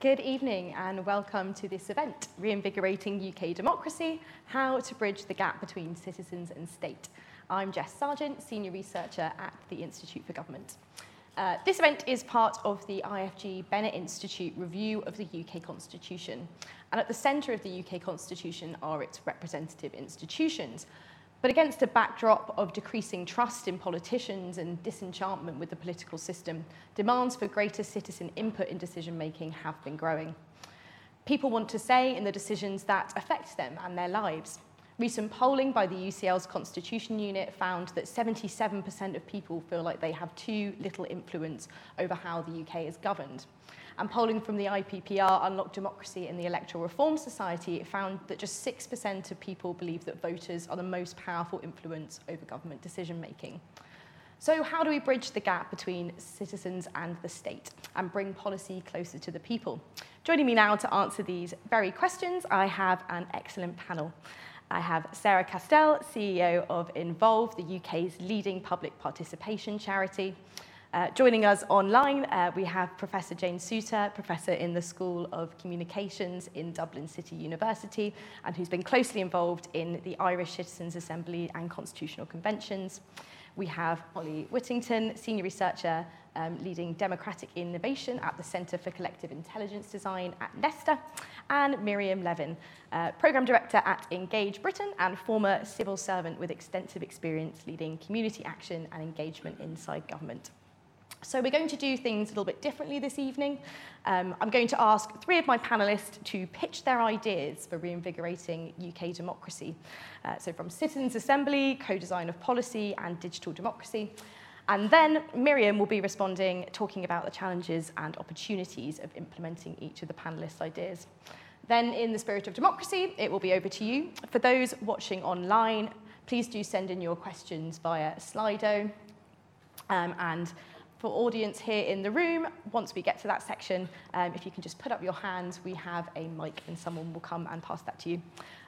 Good evening and welcome to this event, Reinvigorating UK Democracy, How to Bridge the Gap Between Citizens and State. I'm Jess Sargent, Senior Researcher at the Institute for Government. Uh, this event is part of the IFG Bennett Institute review of the UK Constitution. And at the centre of the UK Constitution are its representative institutions. But against a backdrop of decreasing trust in politicians and disenchantment with the political system, demands for greater citizen input in decision making have been growing. People want to say in the decisions that affect them and their lives. Recent polling by the UCL's Constitution Unit found that 77% of people feel like they have too little influence over how the UK is governed. And polling from the IPPR Unlock Democracy and the Electoral Reform Society found that just 6% of people believe that voters are the most powerful influence over government decision making. So, how do we bridge the gap between citizens and the state and bring policy closer to the people? Joining me now to answer these very questions, I have an excellent panel. I have Sarah Castell, CEO of Involve, the UK's leading public participation charity. Uh, joining us online, uh, we have Professor Jane Suiter, Professor in the School of Communications in Dublin City University, and who's been closely involved in the Irish Citizens' Assembly and Constitutional Conventions. We have Holly Whittington, Senior Researcher um, leading democratic innovation at the Centre for Collective Intelligence Design at Nesta, and Miriam Levin, uh, Programme Director at Engage Britain and former civil servant with extensive experience leading community action and engagement inside government. So we're going to do things a little bit differently this evening. Um, I'm going to ask three of my panellists to pitch their ideas for reinvigorating UK democracy. Uh, so from Citizens Assembly, co-design of policy and digital democracy. And then Miriam will be responding, talking about the challenges and opportunities of implementing each of the panelists' ideas. Then, in the spirit of democracy, it will be over to you. For those watching online, please do send in your questions via Slido. Um, and for audience here in the room, once we get to that section, um, if you can just put up your hands, we have a mic and someone will come and pass that to you.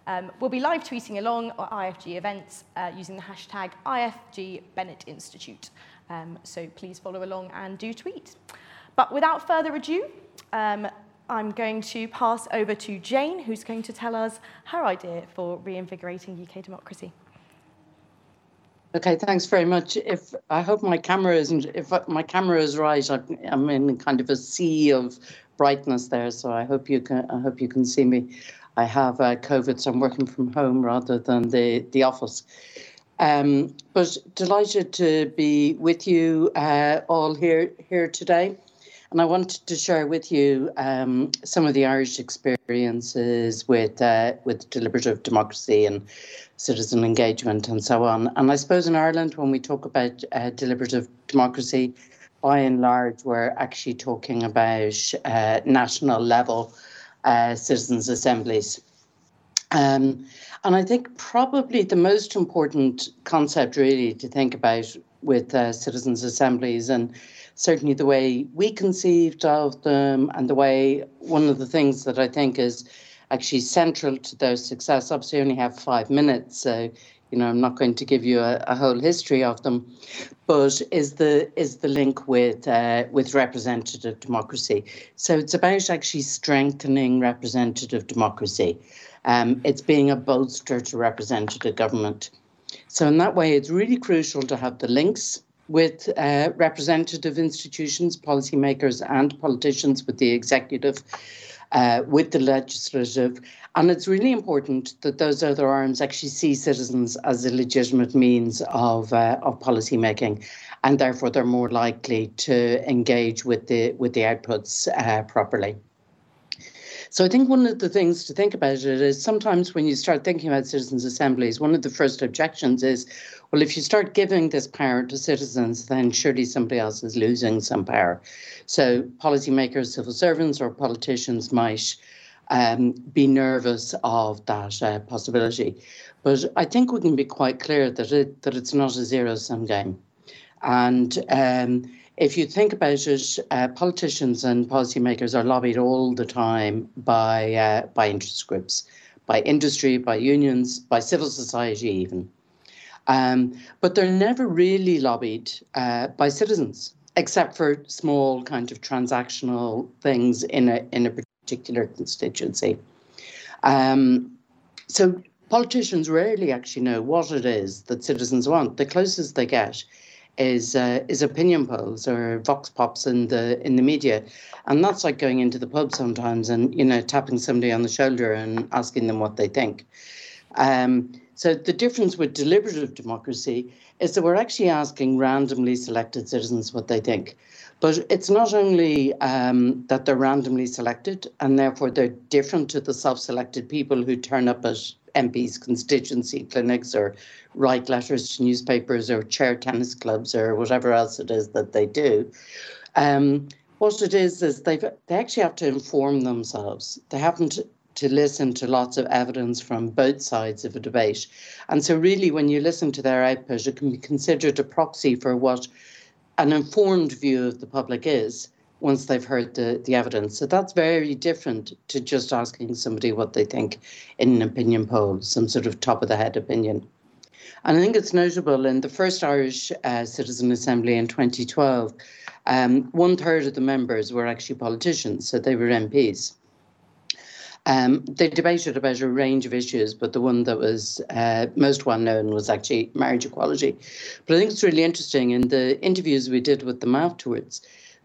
Um, we'll be live tweeting along at IFG events uh, using the hashtag IFG Bennett Institute. Um, so please follow along and do tweet. But without further ado, um, I'm going to pass over to Jane, who's going to tell us her idea for reinvigorating UK democracy. Okay, thanks very much. If I hope my camera isn't, if my camera is right, I'm in kind of a sea of brightness there, so I hope you can. I hope you can see me. I have uh, COVID, so I'm working from home rather than the the office. Um, but delighted to be with you uh, all here here today. And I wanted to share with you um, some of the Irish experiences with uh, with deliberative democracy and citizen engagement and so on. And I suppose in Ireland, when we talk about uh, deliberative democracy, by and large, we're actually talking about uh, national level uh, citizens' assemblies. Um, and I think probably the most important concept, really, to think about with uh, citizens' assemblies and certainly the way we conceived of them and the way one of the things that I think is actually central to their success. Obviously, I only have five minutes, so you know I'm not going to give you a, a whole history of them, but is the is the link with uh, with representative democracy. So it's about actually strengthening representative democracy. Um, it's being a bolster to representative government. So in that way, it's really crucial to have the links with uh, representative institutions, policymakers, and politicians, with the executive, uh, with the legislative. And it's really important that those other arms actually see citizens as a legitimate means of, uh, of policy making, and therefore they're more likely to engage with the with the outputs uh, properly. So I think one of the things to think about it is sometimes when you start thinking about citizens' assemblies, one of the first objections is, well, if you start giving this power to citizens, then surely somebody else is losing some power. So policymakers, civil servants, or politicians might um, be nervous of that uh, possibility. But I think we can be quite clear that it that it's not a zero sum game, and um, if you think about it, uh, politicians and policymakers are lobbied all the time by uh, by interest groups, by industry, by unions, by civil society, even. Um, but they're never really lobbied uh, by citizens. except for small kind of transactional things in a in a particular constituency. Um, so politicians rarely actually know what it is that citizens want. The closest they get is uh, is opinion polls or vox pops in the in the media, and that's like going into the pub sometimes and you know tapping somebody on the shoulder and asking them what they think. Um, so the difference with deliberative democracy is that we're actually asking randomly selected citizens what they think. But it's not only um, that they're randomly selected and therefore they're different to the self selected people who turn up at MPs' constituency clinics or write letters to newspapers or chair tennis clubs or whatever else it is that they do. Um, what it is is they they actually have to inform themselves. They haven't to listen to lots of evidence from both sides of a debate. And so, really, when you listen to their output, it can be considered a proxy for what an informed view of the public is once they've heard the, the evidence. So, that's very different to just asking somebody what they think in an opinion poll, some sort of top of the head opinion. And I think it's notable in the first Irish uh, Citizen Assembly in 2012, um, one third of the members were actually politicians, so they were MPs. Um, they debated about a range of issues, but the one that was uh, most well known was actually marriage equality. But I think it's really interesting in the interviews we did with them afterwards.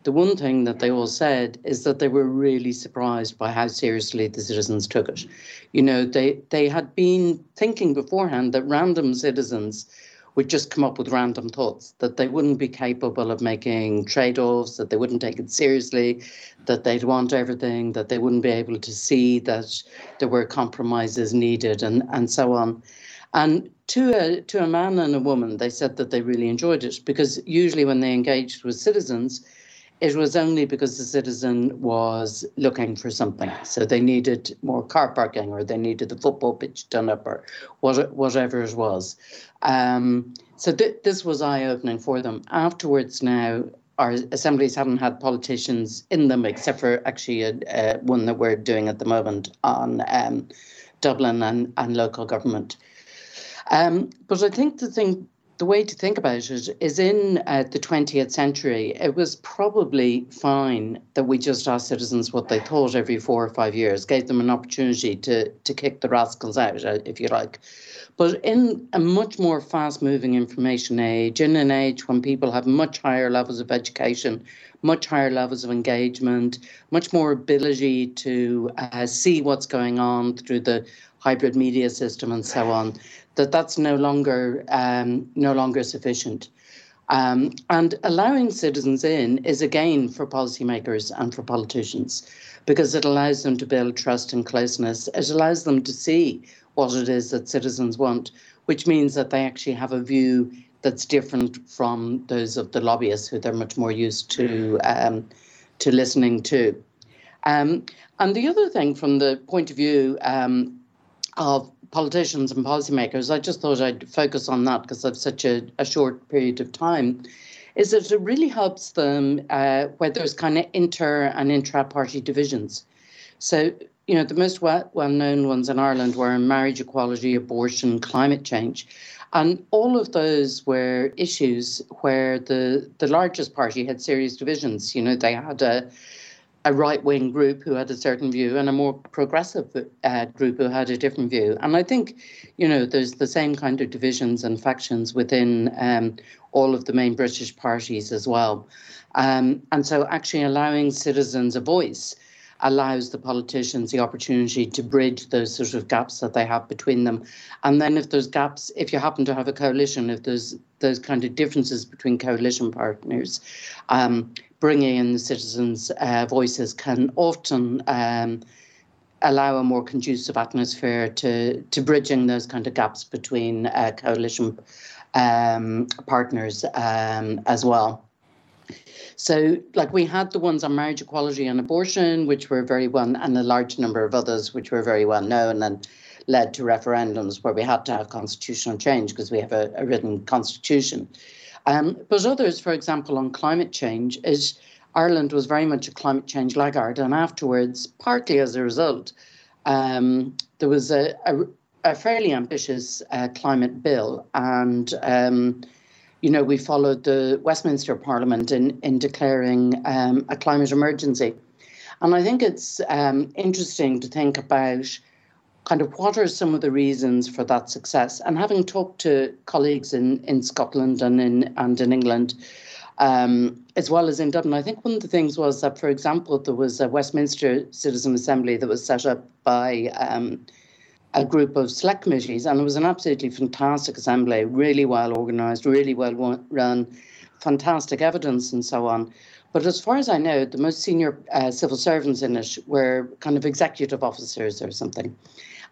The one thing that they all said is that they were really surprised by how seriously the citizens took it. You know, they, they had been thinking beforehand that random citizens would just come up with random thoughts, that they wouldn't be capable of making trade offs, that they wouldn't take it seriously, that they'd want everything, that they wouldn't be able to see that there were compromises needed, and, and so on. And to a, to a man and a woman, they said that they really enjoyed it because usually when they engaged with citizens, it was only because the citizen was looking for something. So they needed more car parking or they needed the football pitch done up or what, whatever it was. Um, so th- this was eye opening for them. Afterwards, now, our assemblies haven't had politicians in them except for actually a, a one that we're doing at the moment on um, Dublin and, and local government. Um, but I think the thing the way to think about it is in uh, the 20th century, it was probably fine that we just asked citizens what they thought every four or five years, gave them an opportunity to, to kick the rascals out, uh, if you like. But in a much more fast moving information age, in an age when people have much higher levels of education, much higher levels of engagement, much more ability to uh, see what's going on through the hybrid media system and so on, that that's no longer um, no longer sufficient. Um, and allowing citizens in is a gain for policymakers and for politicians because it allows them to build trust and closeness. It allows them to see what it is that citizens want, which means that they actually have a view that's different from those of the lobbyists who they're much more used to um, to listening to. Um, and the other thing, from the point of view um, of politicians and policymakers, I just thought I'd focus on that because I've such a, a, short period of time, is that it really helps them uh, where there's kind of inter and intra party divisions. So, you know, the most well known ones in Ireland were marriage equality, abortion, climate change. And all of those were issues where the, the largest party had serious divisions. You know, they had a a right wing group who had a certain view and a more progressive uh, group who had a different view. And I think, you know, there's the same kind of divisions and factions within um, all of the main British parties as well. Um, and so actually allowing citizens a voice allows the politicians the opportunity to bridge those sort of gaps that they have between them. And then if there's gaps, if you happen to have a coalition, if there's those kind of differences between coalition partners, um, bringing in the citizens' uh, voices can often um, allow a more conducive atmosphere to, to bridging those kind of gaps between uh, coalition um, partners um, as well. So, like we had the ones on marriage equality and abortion, which were very well, and a large number of others, which were very well known and led to referendums where we had to have constitutional change because we have a, a written constitution. Um, but others, for example, on climate change, is Ireland was very much a climate change laggard, and afterwards, partly as a result, um, there was a, a, a fairly ambitious uh, climate bill, and um, you know, we followed the Westminster Parliament in, in declaring um, a climate emergency. And I think it's um, interesting to think about kind of what are some of the reasons for that success. And having talked to colleagues in, in Scotland and in and in England, um, as well as in Dublin, I think one of the things was that, for example, there was a Westminster Citizen Assembly that was set up by um, a group of select committees, and it was an absolutely fantastic assembly, really well organised, really well run, fantastic evidence, and so on. But as far as I know, the most senior uh, civil servants in it were kind of executive officers or something.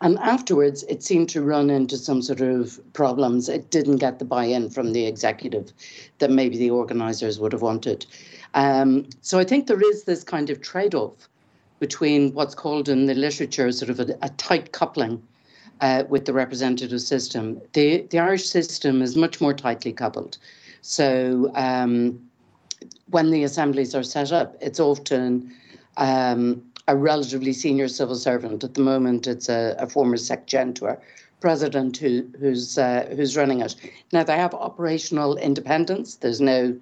And afterwards, it seemed to run into some sort of problems. It didn't get the buy in from the executive that maybe the organisers would have wanted. Um, so I think there is this kind of trade off between what's called in the literature sort of a, a tight coupling uh, with the representative system. The, the Irish system is much more tightly coupled. So um, when the assemblies are set up, it's often um, a relatively senior civil servant. At the moment, it's a, a former secgentor president who, who's uh, who's running it. Now they have operational independence. There's no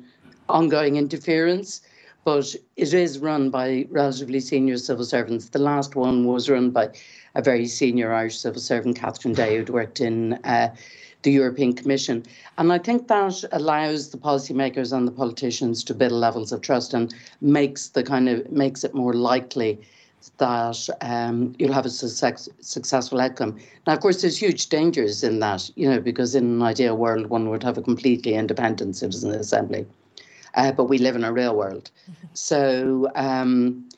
ongoing interference, but it is run by relatively senior civil servants. The last one was run by a very senior Irish civil servant, Catherine Day, who'd worked in uh, the European Commission. And I think that allows the policymakers and the politicians to build levels of trust and makes the kind of makes it more likely that um, you'll have a success, successful outcome. Now, of course, there's huge dangers in that, you know, because in an ideal world, one would have a completely independent citizen assembly. Uh, but we live in a real world. So, um,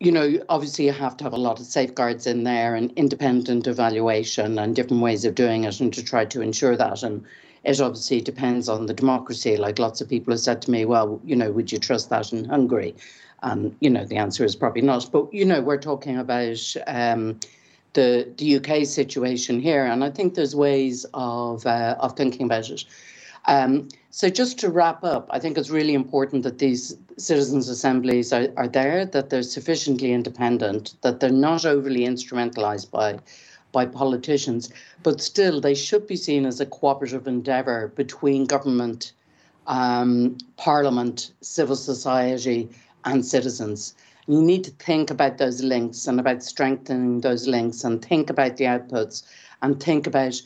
you know, obviously you have to have a lot of safeguards in there and independent evaluation and different ways of doing it and to try to ensure that. And it obviously depends on the democracy. Like lots of people have said to me, well, you know, would you trust that in Hungary? Um, you know, the answer is probably not. But, you know, we're talking about um, the, the UK situation here. And I think there's ways of, uh, of thinking about it. Um, so just to wrap up, I think it's really important that these citizens' assemblies are, are there, that they're sufficiently independent, that they're not overly instrumentalized by by politicians, but still they should be seen as a cooperative endeavour between government, um, parliament, civil society, and citizens. You need to think about those links and about strengthening those links and think about the outputs and think about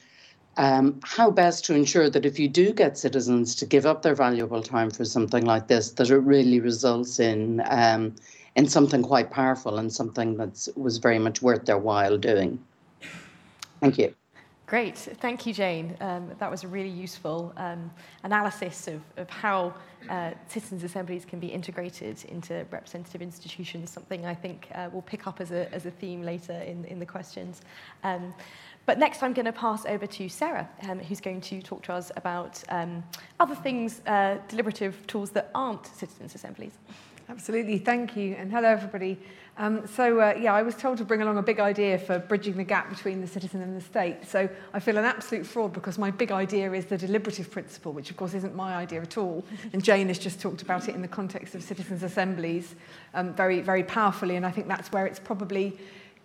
um, how best to ensure that if you do get citizens to give up their valuable time for something like this, that it really results in um, in something quite powerful and something that was very much worth their while doing. Thank you. Great, thank you, Jane. Um, that was a really useful um, analysis of, of how uh, citizens' assemblies can be integrated into representative institutions, something I think uh, we'll pick up as a, as a theme later in, in the questions. But next, I'm going to pass over to Sarah, um, who's going to talk to us about um, other things, uh, deliberative tools that aren't citizens' assemblies. Absolutely, thank you, and hello everybody. Um, so uh, yeah, I was told to bring along a big idea for bridging the gap between the citizen and the state. So I feel an absolute fraud because my big idea is the deliberative principle, which of course isn't my idea at all. And Jane has just talked about it in the context of citizens' assemblies um, very, very powerfully, and I think that's where it's probably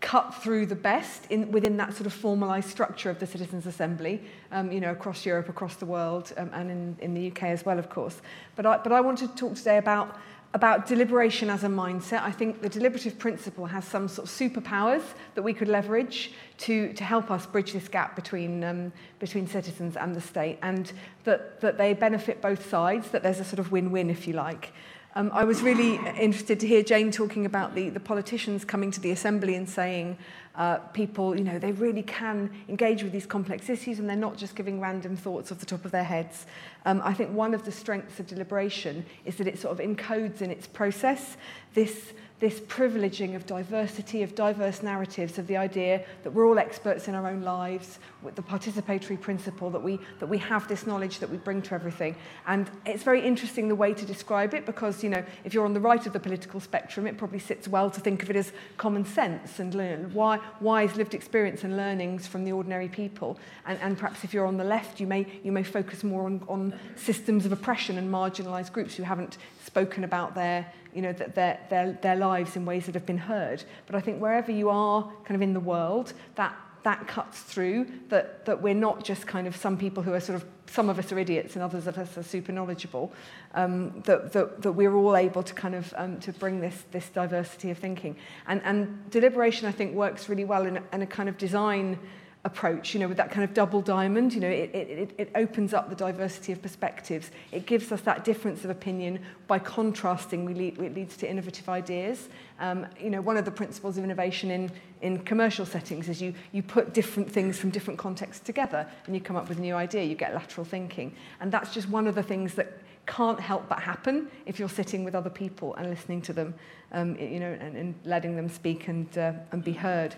cut through the best in, within that sort of formalised structure of the Citizens' Assembly, um, you know, across Europe, across the world, um, and in, in the UK as well, of course. But I, but I want to talk today about about deliberation as a mindset. I think the deliberative principle has some sort of superpowers that we could leverage to, to help us bridge this gap between, um, between citizens and the state, and that, that they benefit both sides, that there's a sort of win-win, if you like. Um, I was really interested to hear Jane talking about the, the politicians coming to the Assembly and saying uh, people, you know, they really can engage with these complex issues and they're not just giving random thoughts off the top of their heads. Um, I think one of the strengths of deliberation is that it sort of encodes in its process this this privileging of diversity, of diverse narratives, of the idea that we're all experts in our own lives, with the participatory principle that we, that we have this knowledge that we bring to everything. And it's very interesting the way to describe it because, you know, if you're on the right of the political spectrum, it probably sits well to think of it as common sense and learn why, wise lived experience and learnings from the ordinary people. And, and perhaps if you're on the left, you may, you may focus more on, on systems of oppression and marginalized groups who haven't spoken about their you know, their, their, their lives in ways that have been heard. But I think wherever you are kind of in the world, that that cuts through, that, that we're not just kind of some people who are sort of, some of us are idiots and others of us are super knowledgeable, um, that, that, that we're all able to kind of um, to bring this, this diversity of thinking. And, and deliberation, I think, works really well in a, in a kind of design approach, you know, with that kind of double diamond, you know, it, it, it opens up the diversity of perspectives. It gives us that difference of opinion by contrasting, we lead, it leads to innovative ideas. Um, you know, one of the principles of innovation in, in commercial settings is you, you put different things from different contexts together and you come up with a new idea, you get lateral thinking. And that's just one of the things that can't help but happen if you're sitting with other people and listening to them, um, you know, and, and letting them speak and, uh, and be heard.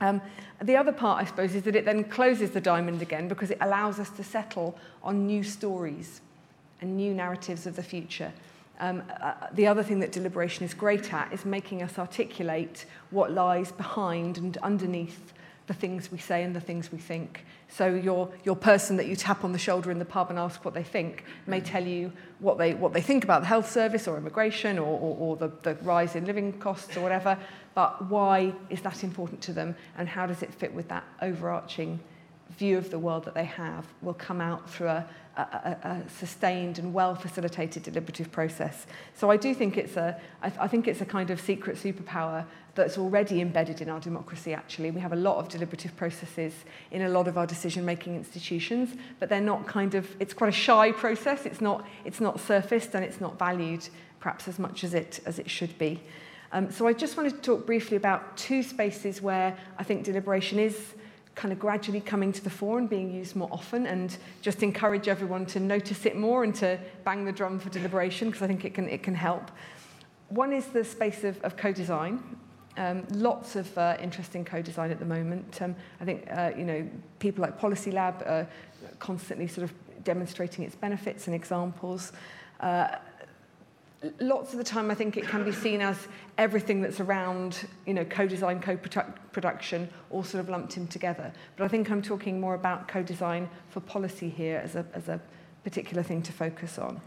Um, the other part, I suppose, is that it then closes the diamond again because it allows us to settle on new stories and new narratives of the future. Um, uh, uh the other thing that deliberation is great at is making us articulate what lies behind and underneath the things we say and the things we think. So your, your person that you tap on the shoulder in the pub and ask what they think may mm. tell you what they, what they think about the health service or immigration or, or, or the, the rise in living costs or whatever, but why is that important to them and how does it fit with that overarching view of the world that they have will come out through a, a, a, sustained and well facilitated deliberative process. So I do think it's a, I, I think it's a kind of secret superpower that's already embedded in our democracy actually. We have a lot of deliberative processes in a lot of our decision making institutions, but they're not kind of, it's quite a shy process. It's not, it's not surfaced and it's not valued perhaps as much as it, as it should be. Um, so I just wanted to talk briefly about two spaces where I think deliberation is kind of gradually coming to the fore and being used more often and just encourage everyone to notice it more and to bang the drum for deliberation because I think it can, it can help. One is the space of, of co-design. Um, lots of uh, interesting co-design at the moment. Um, I think, uh, you know, people like Policy Lab are constantly sort of demonstrating its benefits and examples. Uh, lots of the time I think it can be seen as everything that's around, you know, co-design, co-production, all sort of lumped in together. But I think I'm talking more about co-design for policy here as a, as a particular thing to focus on.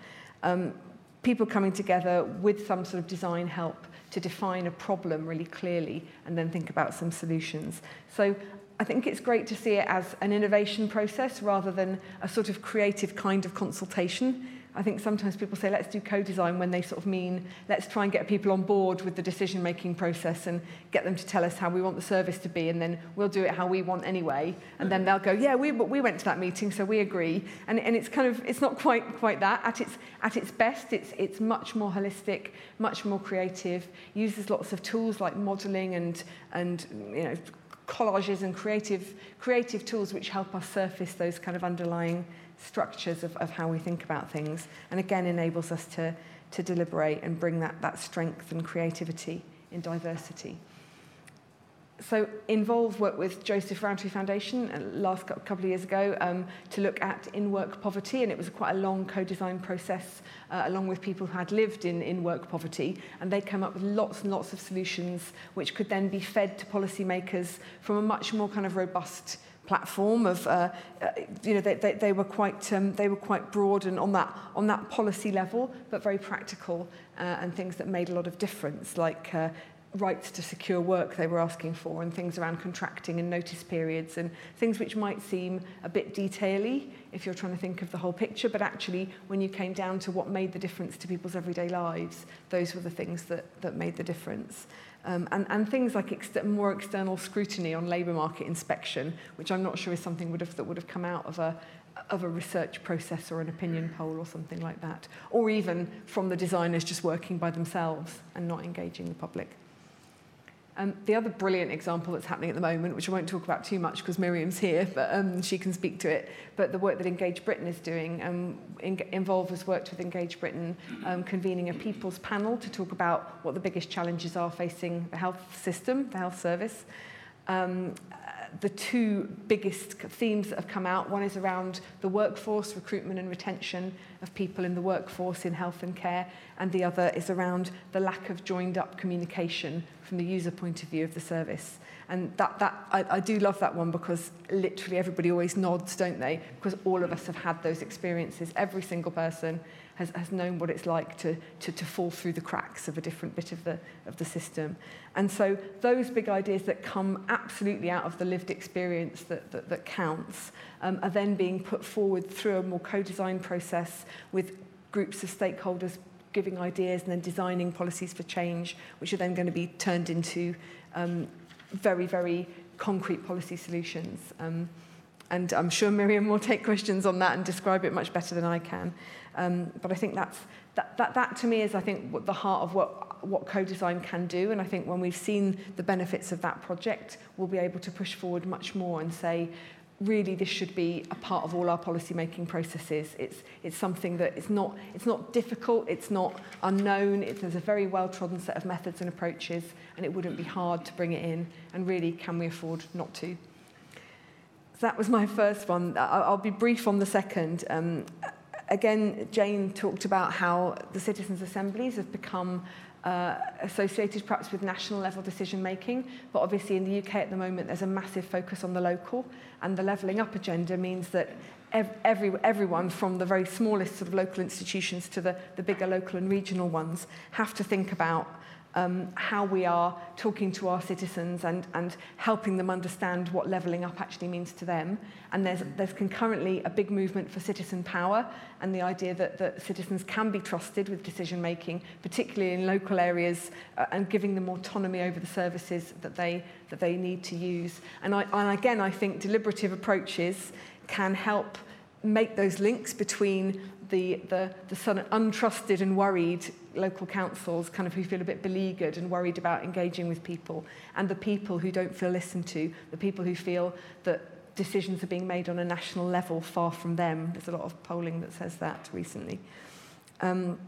Um, people coming together with some sort of design help to define a problem really clearly and then think about some solutions. So I think it's great to see it as an innovation process rather than a sort of creative kind of consultation I think sometimes people say, let's do co-design when they sort of mean, let's try and get people on board with the decision-making process and get them to tell us how we want the service to be, and then we'll do it how we want anyway. And then they'll go, yeah, we, we went to that meeting, so we agree. And, and it's kind of, it's not quite, quite that. At its, at its best, it's, it's much more holistic, much more creative, uses lots of tools like modeling and, and you know, collages and creative, creative tools which help us surface those kind of underlying structures of, of how we think about things, and again enables us to, to deliberate and bring that, that strength and creativity in diversity. So involved work with Joseph Rowntree Foundation uh, last couple of years ago um, to look at in-work poverty, and it was quite a long co-design process uh, along with people who had lived in in-work poverty, and they came up with lots and lots of solutions which could then be fed to policymakers from a much more kind of robust platform of uh, uh, you know they, they, they were quite um, they were quite broad and on that on that policy level but very practical uh, and things that made a lot of difference like uh, rights to secure work they were asking for and things around contracting and notice periods and things which might seem a bit detaily if you're trying to think of the whole picture but actually when you came down to what made the difference to people's everyday lives those were the things that that made the difference um, and, and things like ex more external scrutiny on labour market inspection, which I'm not sure is something would have, that would have come out of a, of a research process or an opinion poll or something like that, or even from the designers just working by themselves and not engaging the public. Um, the other brilliant example that's happening at the moment, which I won't talk about too much because Miriam's here, but um, she can speak to it, but the work that Engage Britain is doing, um, in Involve has worked with Engage Britain, um, convening a people's panel to talk about what the biggest challenges are facing the health system, the health service. Um, the two biggest themes that have come out. One is around the workforce, recruitment and retention of people in the workforce in health and care, and the other is around the lack of joined up communication from the user point of view of the service. And that, that I, I do love that one because literally everybody always nods, don't they? Because all of us have had those experiences, every single person has, has known what it's like to, to, to fall through the cracks of a different bit of the, of the system. And so those big ideas that come absolutely out of the lived experience that, that, that counts um, are then being put forward through a more co-design process with groups of stakeholders giving ideas and then designing policies for change, which are then going to be turned into um, very, very concrete policy solutions. Um, and I'm sure Miriam will take questions on that and describe it much better than I can. Um, but I think that's, that, that, that to me is, I think, the heart of what, what co-design can do. And I think when we've seen the benefits of that project, we'll be able to push forward much more and say, really this should be a part of all our policy making processes. It's, it's something that it's not, it's not difficult, it's not unknown, it, there's a very well trodden set of methods and approaches and it wouldn't be hard to bring it in and really can we afford not to. that was my first one. I'll be brief on the second. Um, again, Jane talked about how the citizens' assemblies have become uh, associated perhaps with national level decision making, but obviously in the UK at the moment there's a massive focus on the local, and the levelling up agenda means that ev every, everyone from the very smallest sort of local institutions to the, the bigger local and regional ones have to think about um, how we are talking to our citizens and, and helping them understand what levelling up actually means to them. And there's, there's concurrently a big movement for citizen power and the idea that, that citizens can be trusted with decision making, particularly in local areas, uh, and giving them autonomy over the services that they, that they need to use. And, I, and again, I think deliberative approaches can help make those links between the, the, the sort of untrusted and worried local councils kind of who feel a bit beleaguered and worried about engaging with people and the people who don't feel listened to, the people who feel that decisions are being made on a national level far from them. There's a lot of polling that says that recently. Um,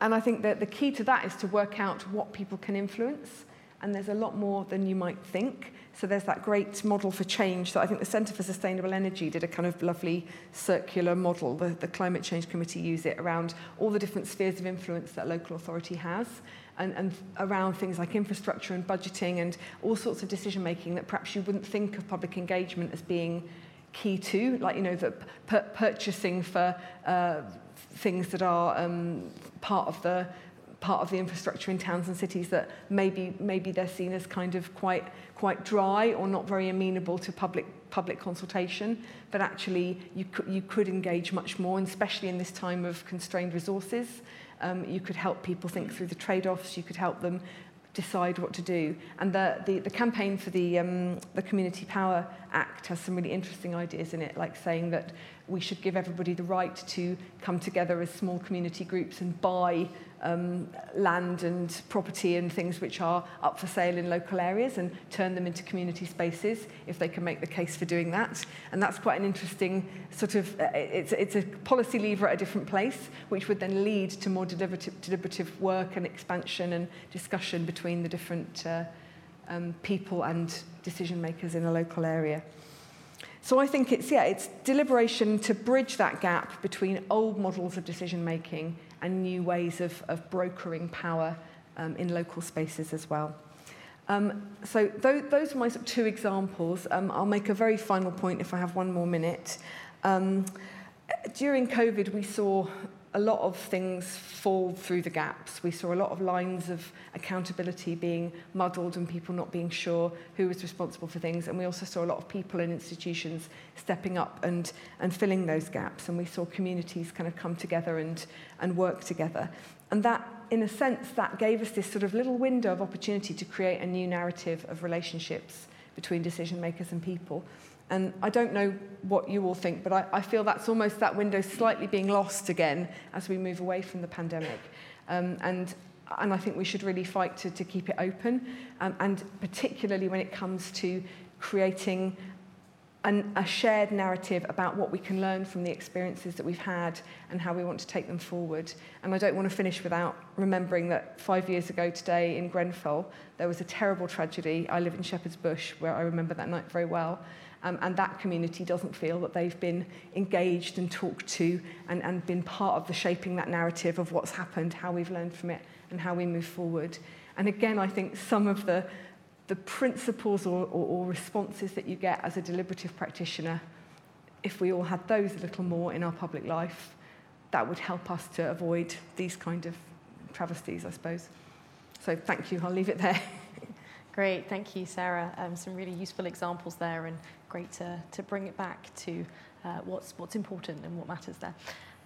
and I think that the key to that is to work out what people can influence. And there's a lot more than you might think. So there's that great model for change that I think the Centre for Sustainable Energy did a kind of lovely circular model. The, the Climate Change Committee use it around all the different spheres of influence that local authority has and, and around things like infrastructure and budgeting and all sorts of decision making that perhaps you wouldn't think of public engagement as being key to, like, you know, the purchasing for uh, things that are um, part of the part of the infrastructure in towns and cities that maybe maybe they're seen as kind of quite quite dry or not very amenable to public public consultation. But actually you could you could engage much more and especially in this time of constrained resources um, you could help people think through the trade-offs you could help them decide what to do. And the the, the campaign for the um, the community power act has some really interesting ideas in it like saying that we should give everybody the right to come together as small community groups and buy um, land and property and things which are up for sale in local areas and turn them into community spaces if they can make the case for doing that. And that's quite an interesting sort of, uh, it's, it's a policy lever at a different place, which would then lead to more deliberative, deliberative work and expansion and discussion between the different uh, um, people and decision makers in a local area. So I think it's, yeah, it's deliberation to bridge that gap between old models of decision making and new ways of, of brokering power um, in local spaces as well. Um, so th those are my sort of two examples. Um, I'll make a very final point if I have one more minute. Um, during COVID, we saw a lot of things fall through the gaps. We saw a lot of lines of accountability being muddled and people not being sure who was responsible for things. And we also saw a lot of people and institutions stepping up and, and filling those gaps. And we saw communities kind of come together and, and work together. And that, in a sense, that gave us this sort of little window of opportunity to create a new narrative of relationships between decision makers and people. And I don't know what you all think, but I, I feel that's almost that window slightly being lost again as we move away from the pandemic. Um, and, and I think we should really fight to, to keep it open, um, and particularly when it comes to creating an, a shared narrative about what we can learn from the experiences that we've had and how we want to take them forward. And I don't want to finish without remembering that five years ago today in Grenfell, there was a terrible tragedy. I live in Shepherd's Bush, where I remember that night very well. Um, and that community doesn't feel that they've been engaged and talked to and, and been part of the shaping that narrative of what's happened, how we've learned from it, and how we move forward. And again, I think some of the, the principles or, or, or responses that you get as a deliberative practitioner, if we all had those a little more in our public life, that would help us to avoid these kind of travesties, I suppose. So thank you. I'll leave it there. Great, thank you, Sarah. Um, some really useful examples there, and great to, to bring it back to uh, what's what's important and what matters there.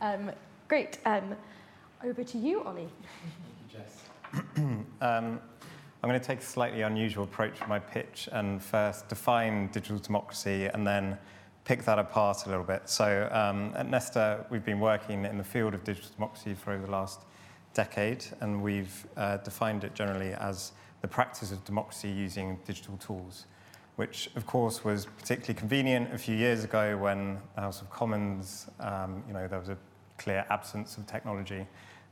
Um, great. Um, over to you, Ollie. Jess. um, I'm going to take a slightly unusual approach to my pitch and first define digital democracy and then pick that apart a little bit. So um, at Nesta, we've been working in the field of digital democracy for over the last decade, and we've uh, defined it generally as the practice of democracy using digital tools, which of course was particularly convenient a few years ago when the House of Commons, um, you know, there was a clear absence of technology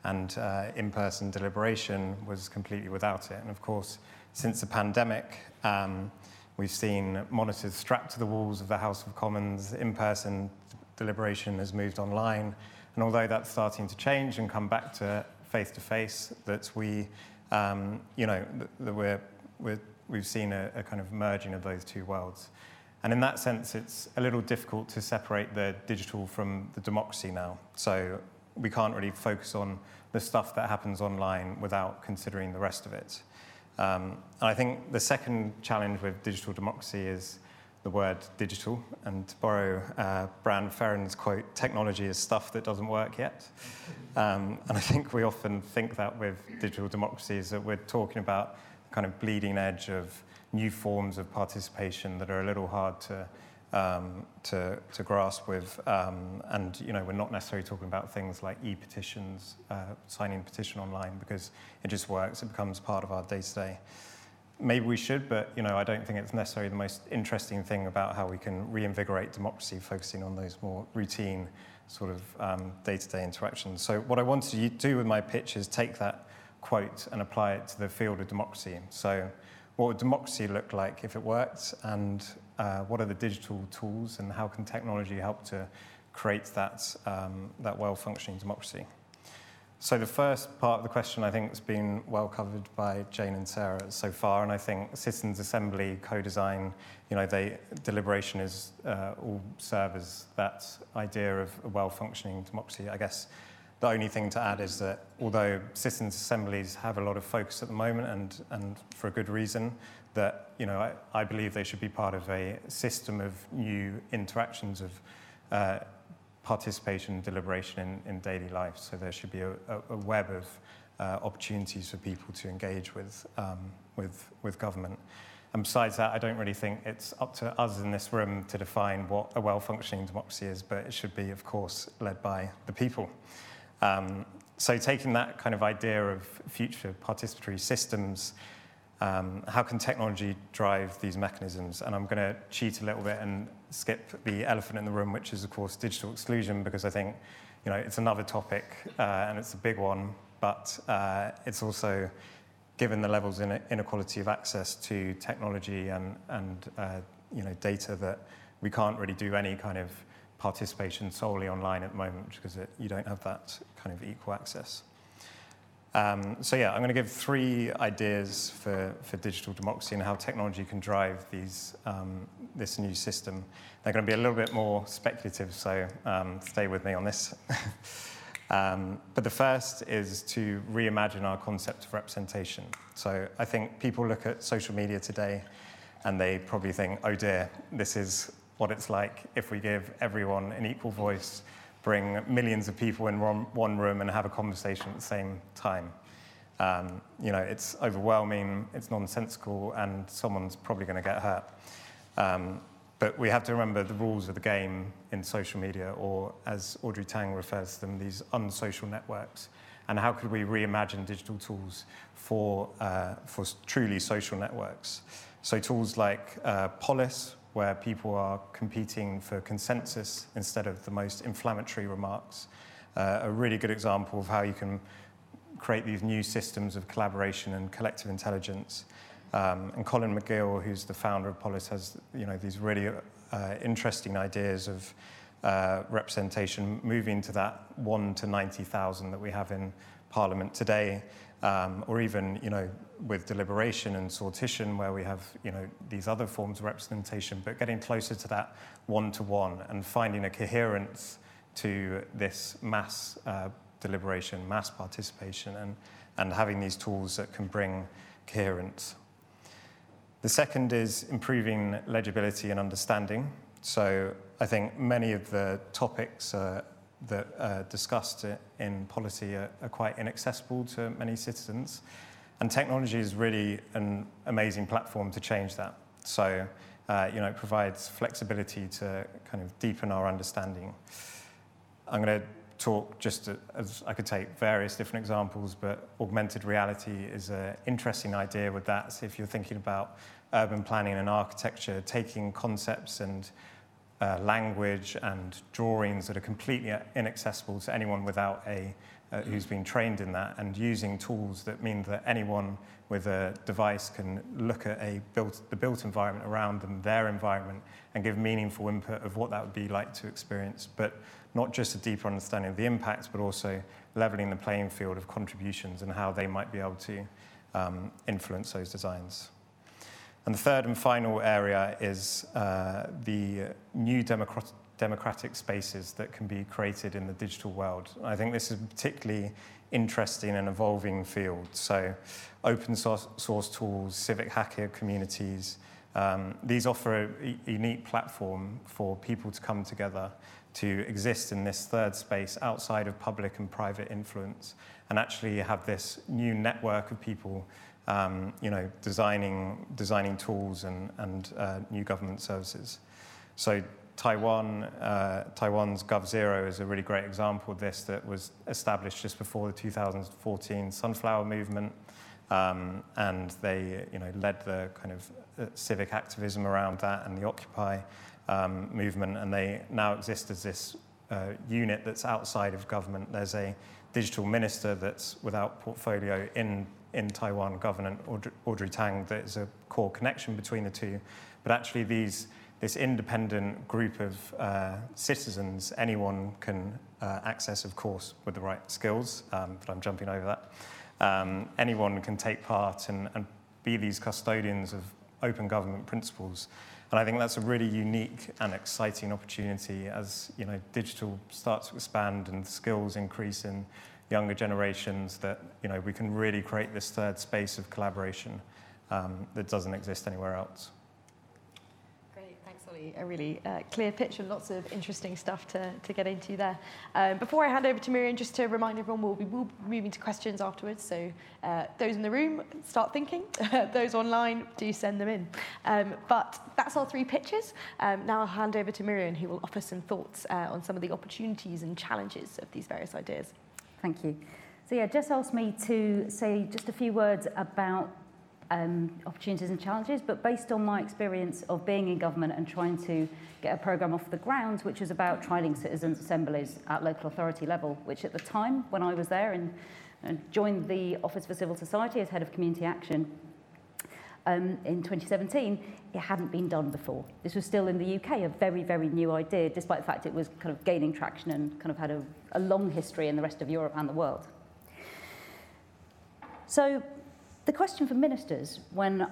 and uh, in-person deliberation was completely without it. And of course, since the pandemic, um, we've seen monitors strapped to the walls of the House of Commons, in-person deliberation has moved online, and although that's starting to change and come back to face-to-face, that we, um, you know, that we're, we're, we've seen a, a kind of merging of those two worlds. And in that sense, it's a little difficult to separate the digital from the democracy now. So we can't really focus on the stuff that happens online without considering the rest of it. Um, and I think the second challenge with digital democracy is the word digital. And to borrow uh, Ferren's quote, technology is stuff that doesn't work yet. Um, and I think we often think that with digital democracy is that we're talking about kind of bleeding edge of new forms of participation that are a little hard to um, to, to grasp with. Um, and you know, we're not necessarily talking about things like e-petitions, uh, signing petition online, because it just works. It becomes part of our day-to-day. Maybe we should, but you know, I don't think it's necessarily the most interesting thing about how we can reinvigorate democracy, focusing on those more routine sort of um, day-to-day interactions. So what I wanted to do with my pitch is take that quote and apply it to the field of democracy. So what would democracy look like if it worked? And uh, what are the digital tools and how can technology help to create that, um, that well-functioning democracy? So the first part of the question I think has been well covered by Jane and Sarah so far, and I think Citizens Assembly, co-design, you know, they, deliberation is uh, all serve as that idea of a well-functioning democracy. I guess the only thing to add is that although citizens' assemblies have a lot of focus at the moment, and, and for a good reason, that you know, I, I believe they should be part of a system of new interactions of uh, participation and deliberation in, in daily life. So there should be a, a, web of uh, opportunities for people to engage with, um, with, with government. And besides that, I don't really think it's up to us in this room to define what a well-functioning democracy is, but it should be, of course, led by the people. Um, so taking that kind of idea of future participatory systems um, how can technology drive these mechanisms? And I'm going to cheat a little bit and skip the elephant in the room, which is, of course, digital exclusion, because I think you know, it's another topic uh, and it's a big one, but uh, it's also, given the levels in inequality of access to technology and, and uh, you know, data, that we can't really do any kind of participation solely online at the moment because it, you don't have that kind of equal access. Um, so yeah, I'm going to give three ideas for, for digital democracy and how technology can drive these, um, this new system. They're going to be a little bit more speculative, so um, stay with me on this. Um, but the first is to reimagine our concept of representation. So I think people look at social media today and they probably think, oh dear, this is what it's like if we give everyone an equal voice bring millions of people in one room and have a conversation at the same time. Um, you know, it's overwhelming, it's nonsensical, and someone's probably going to get hurt. Um, but we have to remember the rules of the game in social media, or as Audrey Tang refers to them, these unsocial networks. And how could we reimagine digital tools for, uh, for truly social networks? So tools like uh, Polis, where people are competing for consensus instead of the most inflammatory remarks. Uh, a really good example of how you can create these new systems of collaboration and collective intelligence. Um, and Colin Megill, who's the founder of Polis, has you know, these really uh, interesting ideas of uh, representation, moving to that 1 to 90,000 that we have in Parliament today, um, or even you know, with deliberation and sortition, where we have you know, these other forms of representation, but getting closer to that one to one and finding a coherence to this mass uh, deliberation, mass participation, and, and having these tools that can bring coherence. The second is improving legibility and understanding. So I think many of the topics uh, that are discussed in policy are, are quite inaccessible to many citizens. And technology is really an amazing platform to change that. So, uh, you know, it provides flexibility to kind of deepen our understanding. I'm going to talk just as I could take various different examples, but augmented reality is an interesting idea with that. So if you're thinking about urban planning and architecture, taking concepts and uh, language and drawings that are completely inaccessible to anyone without a uh, who's been trained in that and using tools that mean that anyone with a device can look at a built, the built environment around them, their environment, and give meaningful input of what that would be like to experience. But not just a deeper understanding of the impacts, but also leveling the playing field of contributions and how they might be able to um, influence those designs. And the third and final area is uh, the new democratic, spaces that can be created in the digital world. I think this is particularly interesting and evolving field. So, open source, source tools, civic hacker communities, um, these offer a unique platform for people to come together to exist in this third space outside of public and private influence and actually have this new network of people um, you know, designing, designing tools and, and uh, new government services. So Taiwan, uh, Taiwan's GovZero is a really great example of this that was established just before the 2014 Sunflower Movement. Um, and they you know, led the kind of uh, civic activism around that and the Occupy um, movement. And they now exist as this uh, unit that's outside of government. There's a digital minister that's without portfolio in in Taiwan government, Audrey, Tang, that is a core connection between the two. But actually, these, this independent group of uh, citizens, anyone can uh, access, of course, with the right skills, um, but I'm jumping over that. Um, anyone can take part and, and be these custodians of open government principles. And I think that's a really unique and exciting opportunity as you know, digital starts to expand and skills increase in younger generations that you know, we can really create this third space of collaboration um, that doesn't exist anywhere else. Great, thanks, Ollie. A really uh, clear and lots of interesting stuff to, to get into there. Um, before I hand over to Miriam, just to remind everyone, we'll be, we'll be moving to questions afterwards. So uh, those in the room, start thinking. those online, do send them in. Um, but that's our three pitches. Um, now I'll hand over to Miriam, who will offer some thoughts uh, on some of the opportunities and challenges of these various ideas. Thank you. So yeah, Jess asked me to say just a few words about um, opportunities and challenges, but based on my experience of being in government and trying to get a programme off the ground, which was about trialling citizens' assemblies at local authority level, which at the time, when I was there and, and joined the Office for Civil Society as Head of Community Action, um, in 2017, it hadn't been done before. This was still in the UK, a very, very new idea, despite the fact it was kind of gaining traction and kind of had a, a long history in the rest of Europe and the world. So the question for ministers when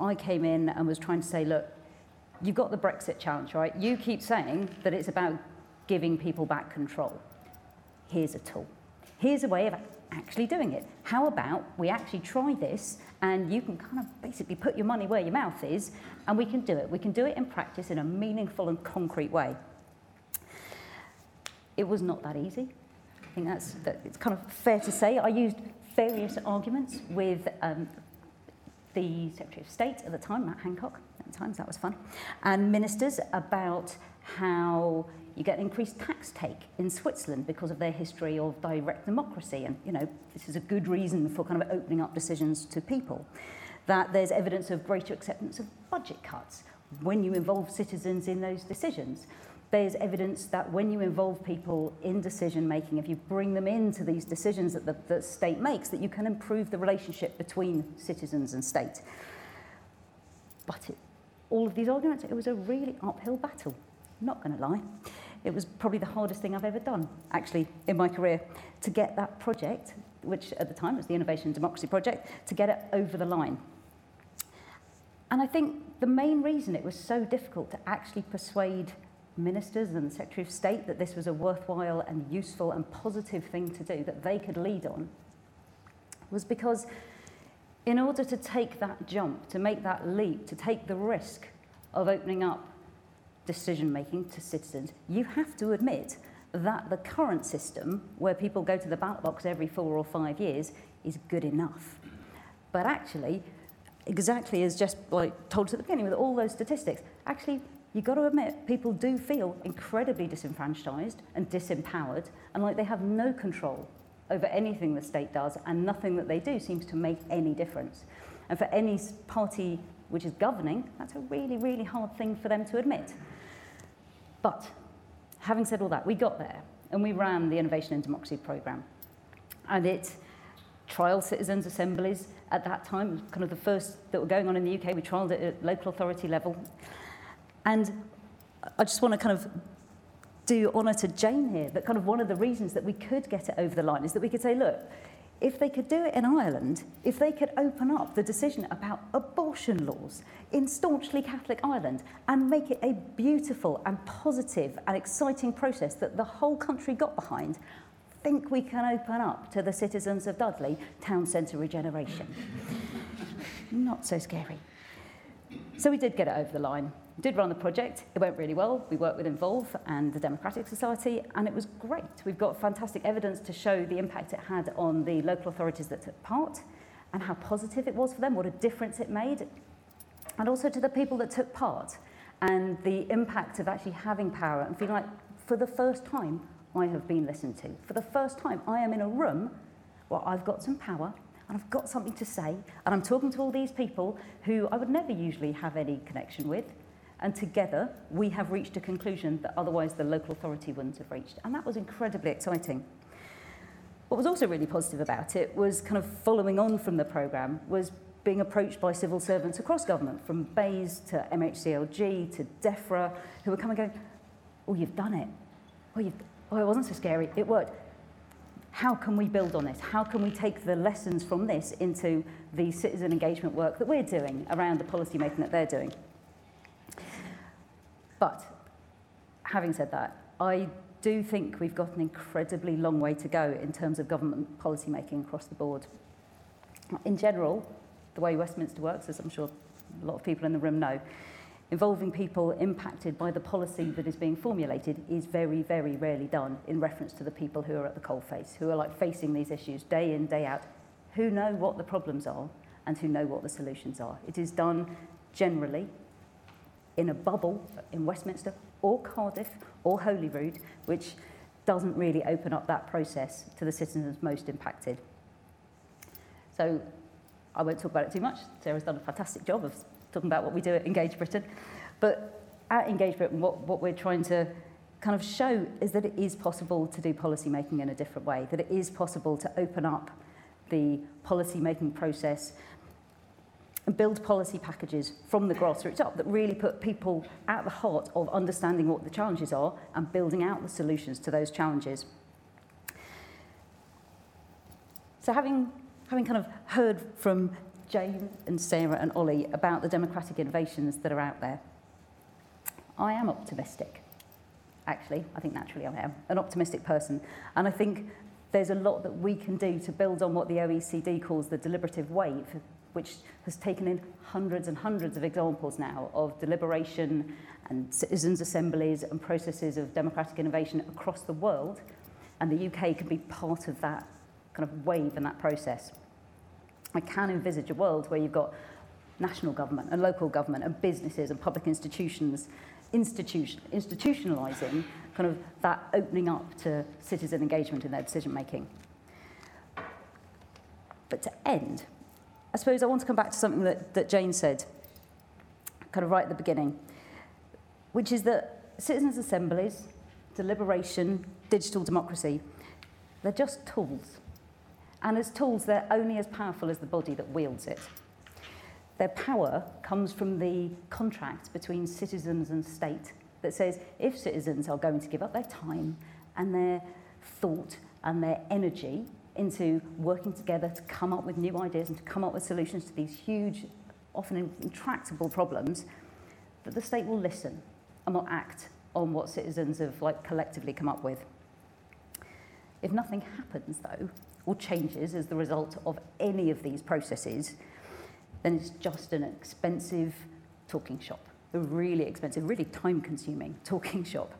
I came in and was trying to say, look, you've got the Brexit challenge, right? You keep saying that it's about giving people back control. Here's a tool. Here's a way of actually doing it. How about we actually try this and you can kind of basically put your money where your mouth is and we can do it. We can do it in practice in a meaningful and concrete way. It was not that easy. I think that's that it's kind of fair to say. I used various arguments with um, the Secretary of State at the time, Matt Hancock, at the time, so that was fun, and ministers about how you get increased tax take in Switzerland because of their history of direct democracy. And, you know, this is a good reason for kind of opening up decisions to people. That there's evidence of greater acceptance of budget cuts when you involve citizens in those decisions. There's evidence that when you involve people in decision making, if you bring them into these decisions that the, the state makes, that you can improve the relationship between citizens and state. But it, all of these arguments, it was a really uphill battle. I'm not going to lie. It was probably the hardest thing I've ever done, actually, in my career, to get that project, which at the time was the Innovation and Democracy Project, to get it over the line. And I think the main reason it was so difficult to actually persuade ministers and the Secretary of State that this was a worthwhile and useful and positive thing to do that they could lead on was because in order to take that jump, to make that leap, to take the risk of opening up decision making to citizens, you have to admit that the current system, where people go to the ballot box every four or five years, is good enough. But actually, exactly as Jess like told us at the beginning with all those statistics, actually you've got to admit people do feel incredibly disenfranchised and disempowered and like they have no control over anything the state does and nothing that they do seems to make any difference. And for any party which is governing, that's a really, really hard thing for them to admit. But having said all that, we got there and we ran the Innovation and Democracy Programme. And it trial citizens' assemblies at that time, kind of the first that were going on in the UK. We trialled it at local authority level. And I just want to kind of do honour to Jane here that kind of one of the reasons that we could get it over the line is that we could say, look, if they could do it in Ireland, if they could open up the decision about abortion laws in staunchly Catholic Ireland and make it a beautiful and positive and exciting process that the whole country got behind, think we can open up to the citizens of Dudley town centre regeneration. Not so scary. So we did get it over the line did run the project. It went really well. We worked with Involve and the Democratic Society, and it was great. We've got fantastic evidence to show the impact it had on the local authorities that took part and how positive it was for them, what a difference it made, and also to the people that took part and the impact of actually having power and feeling like, for the first time, I have been listened to. For the first time, I am in a room where I've got some power and I've got something to say, and I'm talking to all these people who I would never usually have any connection with, and together we have reached a conclusion that otherwise the local authority wouldn't have reached. And that was incredibly exciting. What was also really positive about it was kind of following on from the programme was being approached by civil servants across government, from BEIS to MHCLG to DEFRA, who were coming and going, oh, you've done it. Oh, you've, oh, it wasn't so scary. It worked. How can we build on this? How can we take the lessons from this into the citizen engagement work that we're doing around the policy making that they're doing? But having said that, I do think we've got an incredibly long way to go in terms of government policy making across the board. In general, the way Westminster works, as I'm sure a lot of people in the room know, involving people impacted by the policy that is being formulated is very, very rarely done in reference to the people who are at the coalface, who are like facing these issues day in, day out, who know what the problems are and who know what the solutions are. It is done generally in a bubble in Westminster or Cardiff or Holyrood, which doesn't really open up that process to the citizens most impacted. So I won't talk about it too much. Sarah's done a fantastic job of talking about what we do at Engage Britain. But at Engage Britain, what, what we're trying to kind of show is that it is possible to do policy making in a different way, that it is possible to open up the policy making process and build policy packages from the grassroots up that really put people at the heart of understanding what the challenges are and building out the solutions to those challenges. So having, having kind of heard from Jane and Sarah and Ollie about the democratic innovations that are out there, I am optimistic. Actually, I think naturally I am an optimistic person. And I think there's a lot that we can do to build on what the OECD calls the deliberative wave, which has taken in hundreds and hundreds of examples now of deliberation and citizens' assemblies and processes of democratic innovation across the world. And the UK can be part of that kind of wave and that process. I can envisage a world where you've got national government and local government and businesses and public institutions institution, institutionalizing kind of that opening up to citizen engagement in their decision making. But to end, I suppose I want to come back to something that, that Jane said, kind of right at the beginning, which is that citizens' assemblies, deliberation, digital democracy, they're just tools. And as tools, they're only as powerful as the body that wields it. Their power comes from the contract between citizens and state that says if citizens are going to give up their time and their thought and their energy into working together to come up with new ideas and to come up with solutions to these huge, often intractable problems, that the state will listen and will act on what citizens have like collectively come up with. If nothing happens though, or changes as the result of any of these processes, then it's just an expensive talking shop, a really expensive, really time consuming talking shop.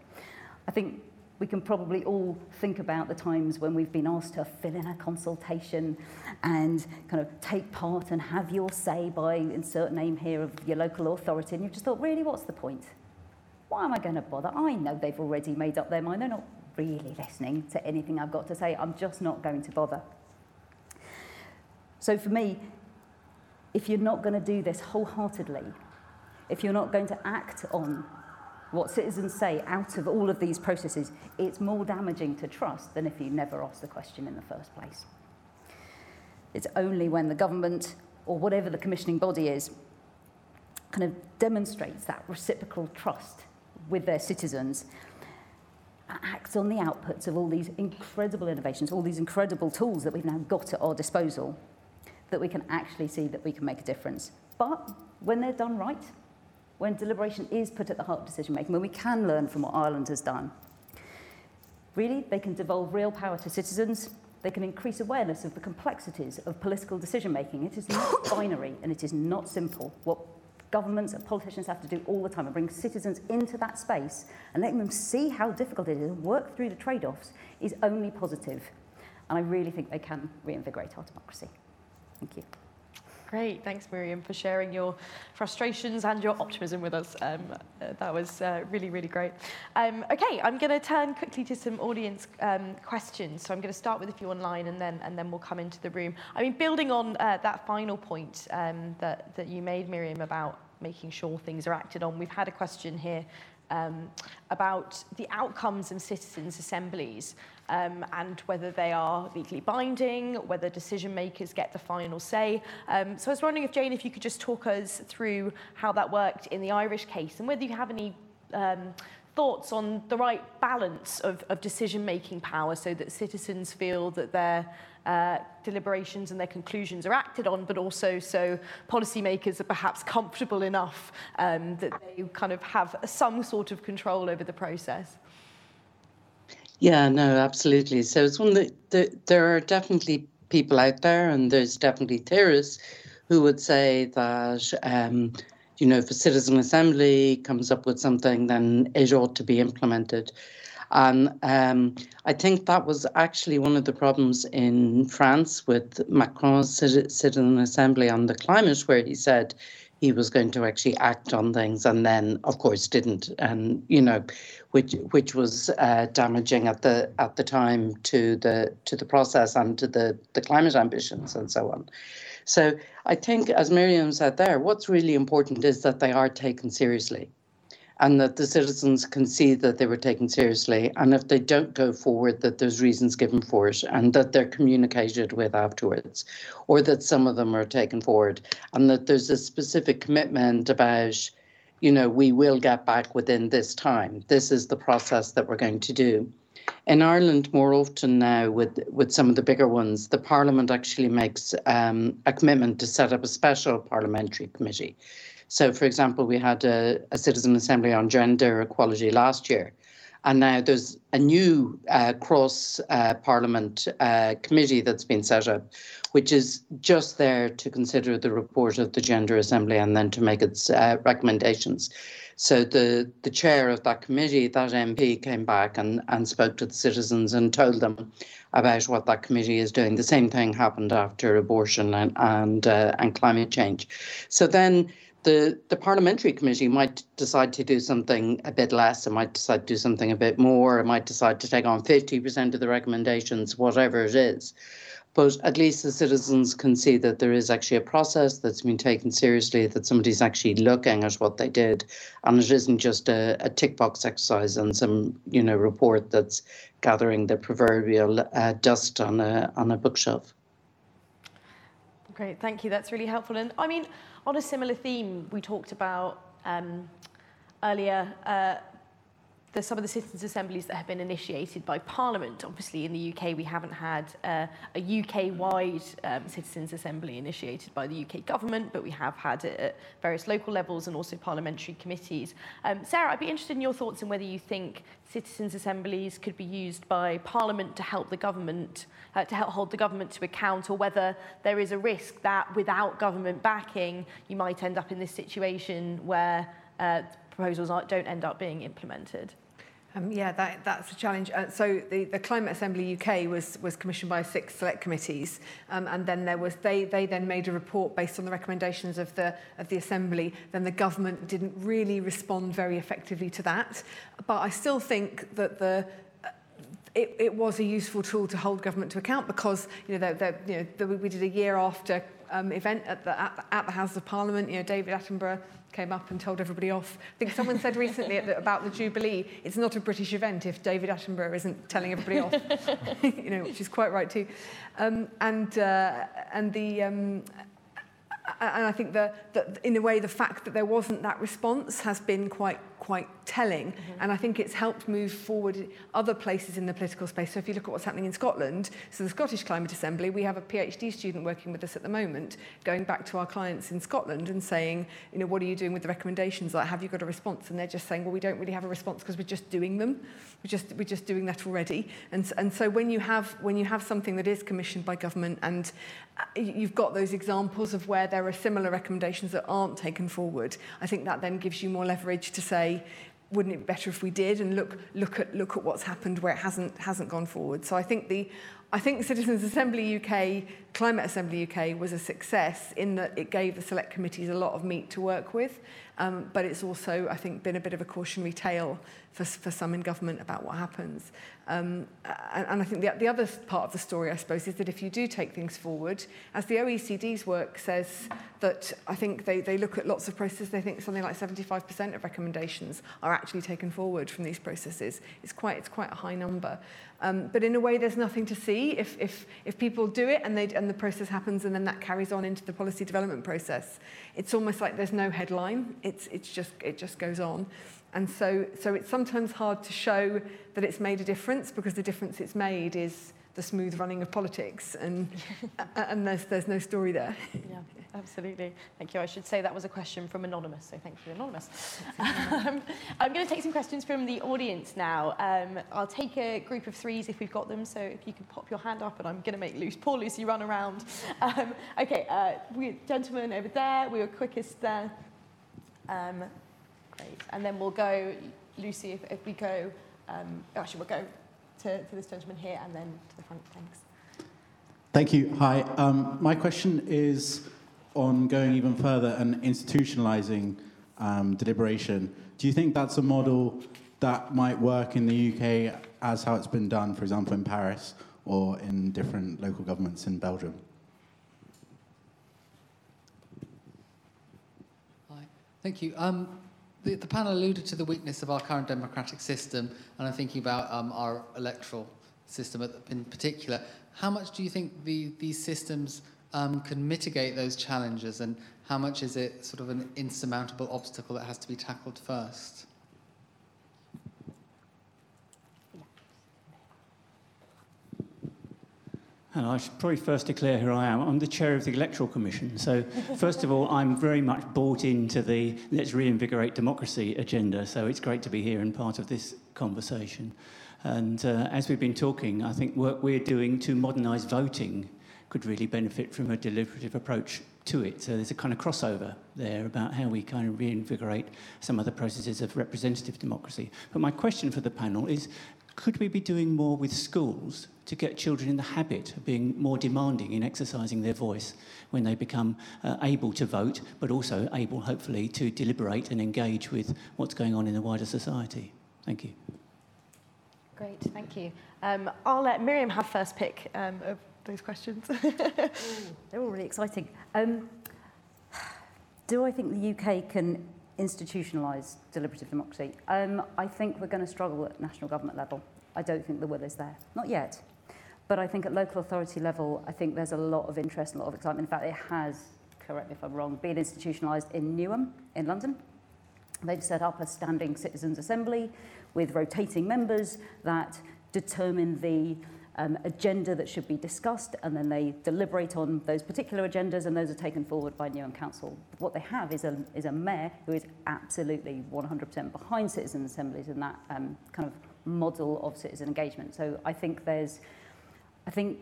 I think we can probably all think about the times when we've been asked to fill in a consultation and kind of take part and have your say by insert name here of your local authority. And you've just thought, really, what's the point? Why am I going to bother? I know they've already made up their mind. They're not really listening to anything I've got to say. I'm just not going to bother. So for me, if you're not going to do this wholeheartedly, if you're not going to act on what citizens say out of all of these processes, it's more damaging to trust than if you never asked the question in the first place. It's only when the government or whatever the commissioning body is kind of demonstrates that reciprocal trust with their citizens acts on the outputs of all these incredible innovations, all these incredible tools that we've now got at our disposal, that we can actually see that we can make a difference. But when they're done right, when deliberation is put at the heart of decision making, when we can learn from what Ireland has done. Really, they can devolve real power to citizens. They can increase awareness of the complexities of political decision making. It is not binary and it is not simple. What governments and politicians have to do all the time and bring citizens into that space and letting them see how difficult it is and work through the trade offs is only positive. And I really think they can reinvigorate our democracy. Thank you. Great, thanks Miriam for sharing your frustrations and your optimism with us. Um, uh, that was uh, really, really great. Um, okay, I'm going to turn quickly to some audience um, questions. So I'm going to start with a few online and then and then we'll come into the room. I mean, building on uh, that final point um, that that you made, Miriam, about making sure things are acted on. We've had a question here um, about the outcomes of citizens' assemblies um, and whether they are legally binding, whether decision makers get the final say. Um, so I was wondering if, Jane, if you could just talk us through how that worked in the Irish case and whether you have any um, thoughts on the right balance of, of decision-making power so that citizens feel that their uh, deliberations and their conclusions are acted on, but also so policymakers are perhaps comfortable enough um, that they kind of have some sort of control over the process. Yeah, no, absolutely. So it's one that the, there are definitely people out there, and there's definitely theorists who would say that, um, you know, if a citizen assembly comes up with something, then it ought to be implemented. And um, I think that was actually one of the problems in France with Macron's citizen assembly on the climate, where he said, he was going to actually act on things and then of course didn't. And you know which which was uh, damaging at the at the time to the to the process and to the the climate ambitions and so on. So i think as miriam said there what's really important is that they are taken seriously and that the citizens can see that they were taken seriously. And if they don't go forward, that there's reasons given for it and that they're communicated with afterwards, or that some of them are taken forward, and that there's a specific commitment about, you know, we will get back within this time. This is the process that we're going to do. In Ireland, more often now, with with some of the bigger ones, the Parliament actually makes um, a commitment to set up a special parliamentary committee so, for example, we had a, a citizen assembly on gender equality last year. And now there's a new uh, cross uh, parliament uh, committee that's been set up, which is just there to consider the report of the Gender Assembly and then to make its uh, recommendations. So the, the chair of that committee, that MP, came back and, and spoke to the citizens and told them about what that committee is doing. The same thing happened after abortion and and, uh, and climate change. So then the, the parliamentary committee might decide to do something a bit less, it might decide to do something a bit more, it might decide to take on 50% of the recommendations, whatever it is. But at least the citizens can see that there is actually a process that's been taken seriously, that somebody's actually looking at what they did, and it isn't just a, a tick box exercise and some you know report that's gathering the proverbial uh, dust on a on a bookshelf. Great, thank you. That's really helpful. And I mean, on a similar theme, we talked about um, earlier uh, the, some of the citizens' assemblies that have been initiated by Parliament. Obviously, in the UK, we haven't had uh, a UK-wide um, citizens' assembly initiated by the UK government, but we have had it at various local levels and also parliamentary committees. Um, Sarah, I'd be interested in your thoughts on whether you think citizens' assemblies could be used by Parliament to help the government, uh, to help hold the government to account, or whether there is a risk that without government backing, you might end up in this situation where uh, proposals don't end up being implemented. Um, yeah, that, that's a challenge. Uh, so the, the Climate Assembly UK was, was commissioned by six select committees, um, and then there was they, they then made a report based on the recommendations of the, of the Assembly. Then the government didn't really respond very effectively to that. But I still think that the, uh, it, it was a useful tool to hold government to account because you know, the, the, you know the, we did a year after um, event at the, at, the, at the House of Parliament. You know, David Attenborough came up and told everybody off. I think someone said recently about the Jubilee, it's not a British event if David Attenborough isn't telling everybody off, you know, which is quite right too. Um, and, uh, and the, um, and I think that in a way the fact that there wasn't that response has been quite quite telling. Mm-hmm. And I think it's helped move forward other places in the political space. So if you look at what's happening in Scotland, so the Scottish Climate Assembly, we have a PhD student working with us at the moment, going back to our clients in Scotland and saying, you know, what are you doing with the recommendations? Like, have you got a response? And they're just saying, well, we don't really have a response because we're just doing them. We're just, we're just doing that already. And, and so when you, have, when you have something that is commissioned by government and you've got those examples of where there are similar recommendations that aren't taken forward. I think that then gives you more leverage to say, wouldn't it be better if we did? And look look at look at what's happened where it hasn't hasn't gone forward. So i think the i think citizens assembly uk climate assembly uk was a success in that it gave the select committees a lot of meat to work with. Um, but it's also, I think, been a bit of a cautionary tale for, for some in government about what happens. Um, and, and I think the, the other part of the story, I suppose, is that if you do take things forward, as the OECD's work says, that I think they, they look at lots of processes, they think something like 75% of recommendations are actually taken forward from these processes. It's quite, it's quite a high number. Um, but in a way, there's nothing to see if, if, if people do it and, they, and the process happens and then that carries on into the policy development process. It's almost like there's no headline. It's, it's just, it just goes on. And so, so it's sometimes hard to show that it's made a difference because the difference it's made is the smooth running of politics and, and there's, there's no story there. Yeah, absolutely. Thank you. I should say that was a question from Anonymous, so thank you, Anonymous. um, I'm going to take some questions from the audience now. Um, I'll take a group of threes if we've got them, so if you can pop your hand up and I'm going to make Lucy, poor Lucy run around. Um, okay, uh, we, gentleman over there, we were quickest there. Um, great. And then we'll go, Lucy, if, if we go, um, actually we'll go to, to this gentleman here and then to the front. Thanks. Thank you. Hi. Um, my question is on going even further and institutionalizing um, deliberation. Do you think that's a model that might work in the UK as how it's been done, for example, in Paris or in different local governments in Belgium? Hi. Thank you. Um, the, the, panel alluded to the weakness of our current democratic system, and I'm thinking about um, our electoral system in particular. How much do you think the, these systems um, can mitigate those challenges, and how much is it sort of an insurmountable obstacle that has to be tackled first? And I should probably first declare who I am. I'm the chair of the Electoral Commission. So, first of all, I'm very much bought into the let's reinvigorate democracy agenda. So, it's great to be here and part of this conversation. And uh, as we've been talking, I think work we're doing to modernise voting could really benefit from a deliberative approach to it. So, there's a kind of crossover there about how we kind of reinvigorate some of the processes of representative democracy. But my question for the panel is could we be doing more with schools to get children in the habit of being more demanding in exercising their voice when they become uh, able to vote, but also able, hopefully, to deliberate and engage with what's going on in the wider society? Thank you. Great, thank you. Um, I'll let Miriam have first pick um, of those questions. they're all really exciting. Um, do I think the UK can institutionalise deliberative democracy? Um, I think we're going to struggle at national government level. I don't think the will is there. Not yet. But I think at local authority level, I think there's a lot of interest, and a lot of excitement. In fact, it has, correct me if I'm wrong, been institutionalised in Newham in London. They've set up a standing citizens' assembly with rotating members that determine the um, agenda that should be discussed, and then they deliberate on those particular agendas, and those are taken forward by Newham Council. What they have is a, is a mayor who is absolutely 100% behind citizen assemblies and that um, kind of model of citizen engagement. So I think there's, I think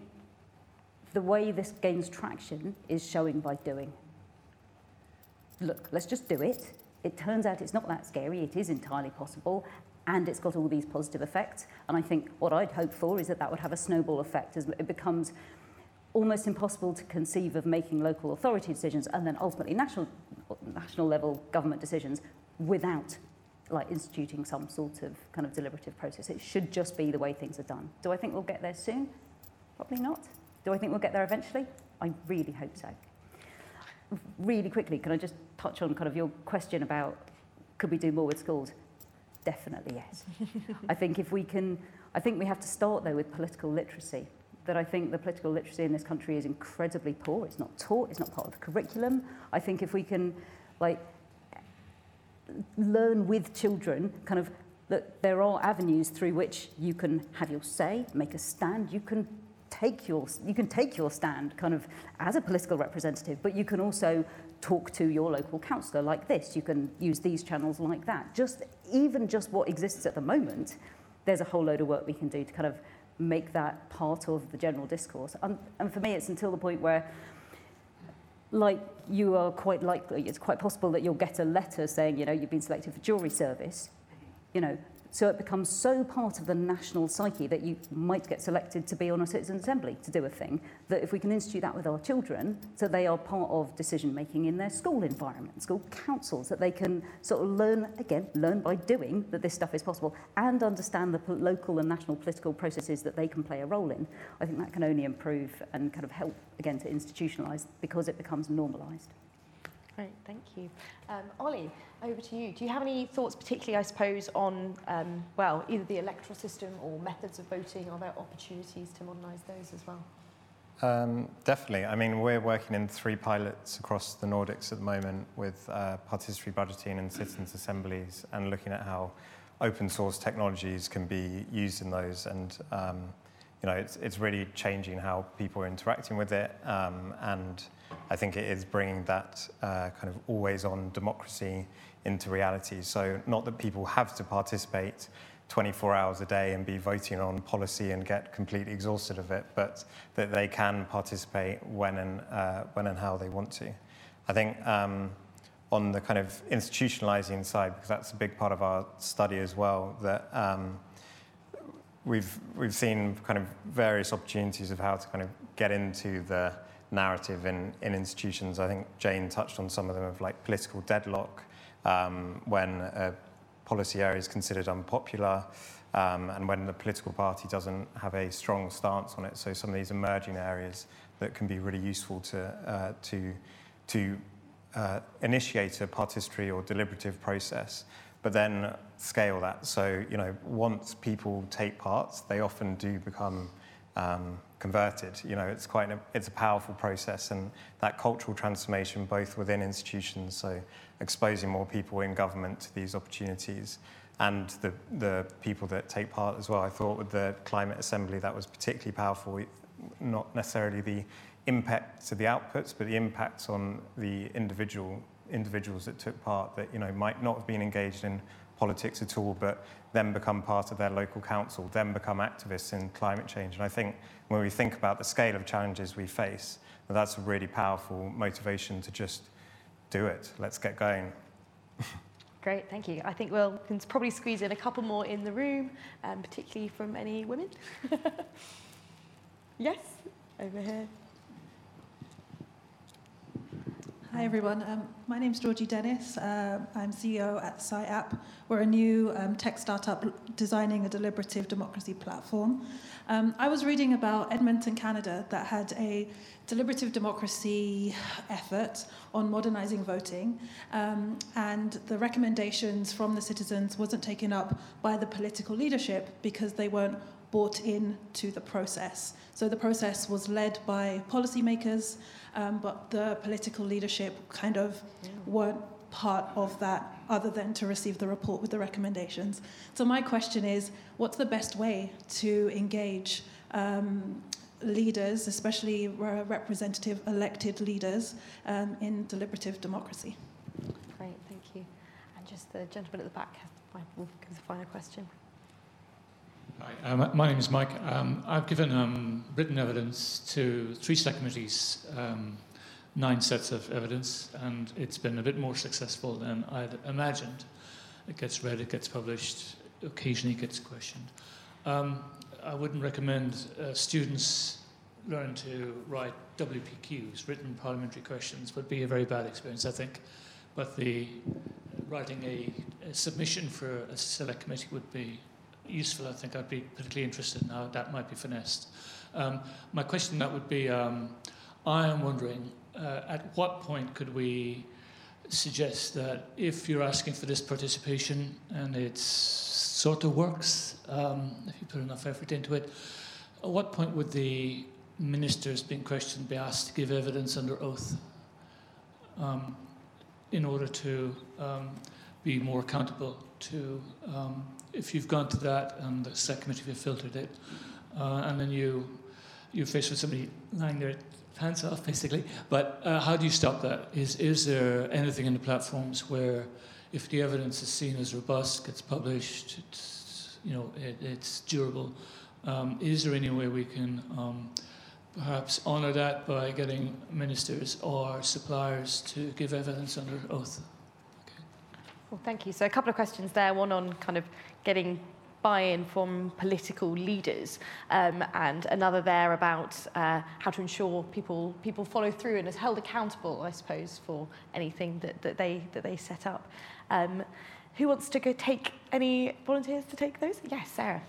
the way this gains traction is showing by doing. Look, let's just do it. It turns out it's not that scary. It is entirely possible and it's got all these positive effects. And I think what I'd hope for is that that would have a snowball effect as it becomes almost impossible to conceive of making local authority decisions and then ultimately national, national level government decisions without like instituting some sort of kind of deliberative process. It should just be the way things are done. Do I think we'll get there soon? Probably not. Do I think we'll get there eventually? I really hope so. Really quickly, can I just touch on kind of your question about could we do more with schools? Definitely yes. I think if we can, I think we have to start though with political literacy. That I think the political literacy in this country is incredibly poor. It's not taught, it's not part of the curriculum. I think if we can like learn with children kind of that there are avenues through which you can have your say, make a stand, you can take your you can take your stand kind of as a political representative, but you can also talk to your local councillor like this. You can use these channels like that. Just even just what exists at the moment, there's a whole load of work we can do to kind of make that part of the general discourse. And, and for me, it's until the point where, like, you are quite likely, it's quite possible that you'll get a letter saying, you know, you've been selected for jury service. You know, So it becomes so part of the national psyche that you might get selected to be on a citizen assembly to do a thing, that if we can institute that with our children, so they are part of decision making in their school environment, school councils, that they can sort of learn, again, learn by doing that this stuff is possible and understand the local and national political processes that they can play a role in, I think that can only improve and kind of help, again, to institutionalise because it becomes normalised. Great, thank you. Um, Ollie, over to you. Do you have any thoughts, particularly, I suppose, on, um, well, either the electoral system or methods of voting? Are there opportunities to modernise those as well? Um, definitely. I mean, we're working in three pilots across the Nordics at the moment with uh, participatory budgeting and citizens' assemblies and looking at how open source technologies can be used in those. And, um, you know, it's, it's really changing how people are interacting with it. Um, and I think it is bringing that uh, kind of always on democracy into reality. So, not that people have to participate 24 hours a day and be voting on policy and get completely exhausted of it, but that they can participate when and, uh, when and how they want to. I think um, on the kind of institutionalizing side, because that's a big part of our study as well, that um, we've, we've seen kind of various opportunities of how to kind of get into the narrative in, in institutions. I think Jane touched on some of them of like political deadlock um, when a policy area is considered unpopular um, and when the political party doesn't have a strong stance on it. So some of these emerging areas that can be really useful to, uh, to, to uh, initiate a participatory or deliberative process, but then scale that. So, you know, once people take part, they often do become um, converted. You know, it's quite a, it's a powerful process, and that cultural transformation, both within institutions, so exposing more people in government to these opportunities, and the the people that take part as well. I thought with the climate assembly that was particularly powerful. Not necessarily the impact to the outputs, but the impacts on the individual individuals that took part that you know might not have been engaged in politics at all, but then become part of their local council, then become activists in climate change. And I think when we think about the scale of challenges we face, that's a really powerful motivation to just do it. Let's get going. Great, thank you. I think we'll can probably squeeze in a couple more in the room, um, particularly from any women. yes, over here. Hi everyone, um, my name is Georgie Dennis. Uh, I'm CEO at SciApp. We're a new um, tech startup designing a deliberative democracy platform. Um, I was reading about Edmonton, Canada, that had a deliberative democracy effort on modernizing voting, um, and the recommendations from the citizens wasn't taken up by the political leadership because they weren't bought in to the process. So the process was led by policymakers, um, but the political leadership kind of weren't part of that other than to receive the report with the recommendations. So my question is, what's the best way to engage um, leaders, especially representative elected leaders, um, in deliberative democracy? Great, thank you. And just the gentleman at the back will give the final question. Hi, um, my name is Mike. Um, I've given um, written evidence to three select committees um, nine sets of evidence, and it's been a bit more successful than I'd imagined. It gets read, it gets published, occasionally gets questioned. Um, I wouldn't recommend uh, students learn to write WPQs, written parliamentary questions, would be a very bad experience, I think. But the writing a, a submission for a select committee would be useful. I think I'd be particularly interested in how that might be finessed. Um, my question that would be, um, I am wondering uh, at what point could we suggest that if you're asking for this participation and it sort of works, um, if you put enough effort into it, at what point would the ministers being questioned be asked to give evidence under oath um, in order to um, be more accountable to um, if you've gone to that and the set committee have filtered it uh, and then you you're faced with somebody lying there pants off, basically. But uh, how do you stop that? Is, is there anything in the platforms where if the evidence is seen as robust, gets published, it's, you know, it, it's durable, um, is there any way we can um, perhaps honour that by getting ministers or suppliers to give evidence under oath? Well, thank you. So a couple of questions there. One on kind of getting buy-in from political leaders, um, and another there about uh, how to ensure people people follow through and is held accountable, I suppose, for anything that, that they that they set up. Um, who wants to go take any volunteers to take those? Yes, Sarah.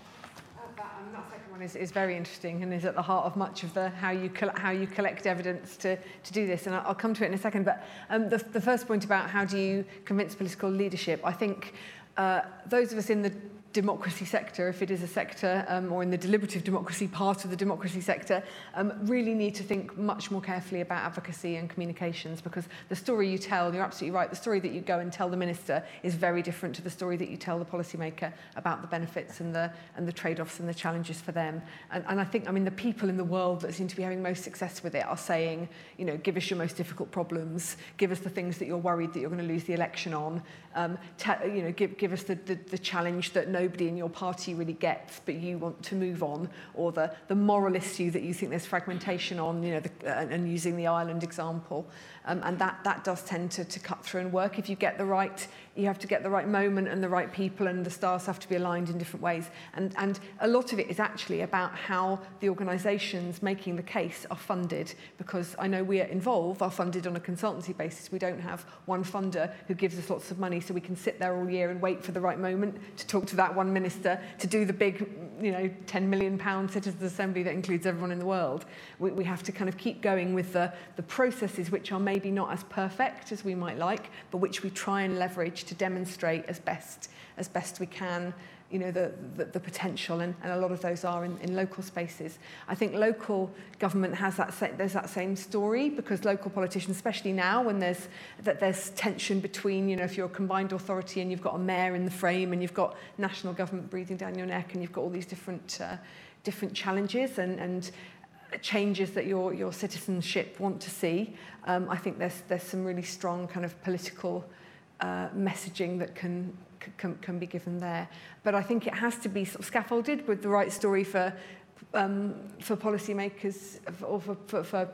That, that second one is, is very interesting and is at the heart of much of the how you how you collect evidence to, to do this. And I'll, I'll come to it in a second. But um, the, the first point about how do you convince political leadership, I think uh, those of us in the democracy sector, if it is a sector, um, or in the deliberative democracy part of the democracy sector, um, really need to think much more carefully about advocacy and communications because the story you tell, you're absolutely right, the story that you go and tell the minister is very different to the story that you tell the policymaker about the benefits and the, and the trade-offs and the challenges for them. And, and I think, I mean, the people in the world that seem to be having most success with it are saying, you know, give us your most difficult problems, give us the things that you're worried that you're going to lose the election on, um, you know, give, give us the, the, the challenge that no nobody in your party really gets, but you want to move on, or the, the moral issue that you think there's fragmentation on, you know, the, and, and using the Ireland example. Um, and that, that does tend to, to cut through and work if you get the right you have to get the right moment and the right people and the stars have to be aligned in different ways. And, and a lot of it is actually about how the organisations making the case are funded because I know we are involved, are funded on a consultancy basis. We don't have one funder who gives us lots of money so we can sit there all year and wait for the right moment to talk to that one minister to do the big, you know, 10 million pound citizens assembly that includes everyone in the world. We, we have to kind of keep going with the, the processes which are maybe not as perfect as we might like, but which we try and leverage to demonstrate as best as best we can you know, the, the, the potential, and, and a lot of those are in, in local spaces. I think local government has that, there's that same story because local politicians, especially now when there's, that there's tension between, you know, if you're a combined authority and you've got a mayor in the frame and you've got national government breathing down your neck and you've got all these different, uh, different challenges and, and changes that your, your citizenship want to see. Um, I think there's, there's some really strong kind of political uh, uh, messaging that can, can, can be given there. But I think it has to be sort of scaffolded with the right story for, um, for policymakers or for, for, for,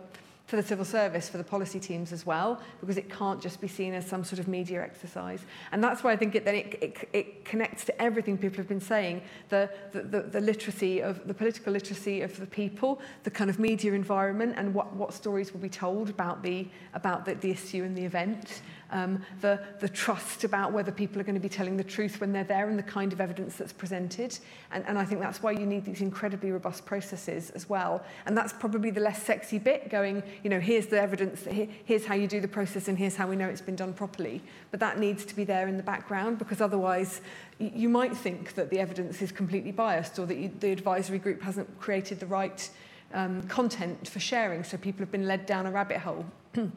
for the civil service, for the policy teams as well, because it can't just be seen as some sort of media exercise. And that's why I think it, then it, it, it connects to everything people have been saying, the, the, the, the literacy of, the political literacy of the people, the kind of media environment and what, what stories will be told about the, about the, the issue and the event. Um, the, the trust about whether people are going to be telling the truth when they're there and the kind of evidence that's presented. And, and I think that's why you need these incredibly robust processes as well. And that's probably the less sexy bit, going, you know, here's the evidence, here, here's how you do the process and here's how we know it's been done properly. But that needs to be there in the background because otherwise you might think that the evidence is completely biased or that you, the advisory group hasn't created the right um, content for sharing, so people have been led down a rabbit hole.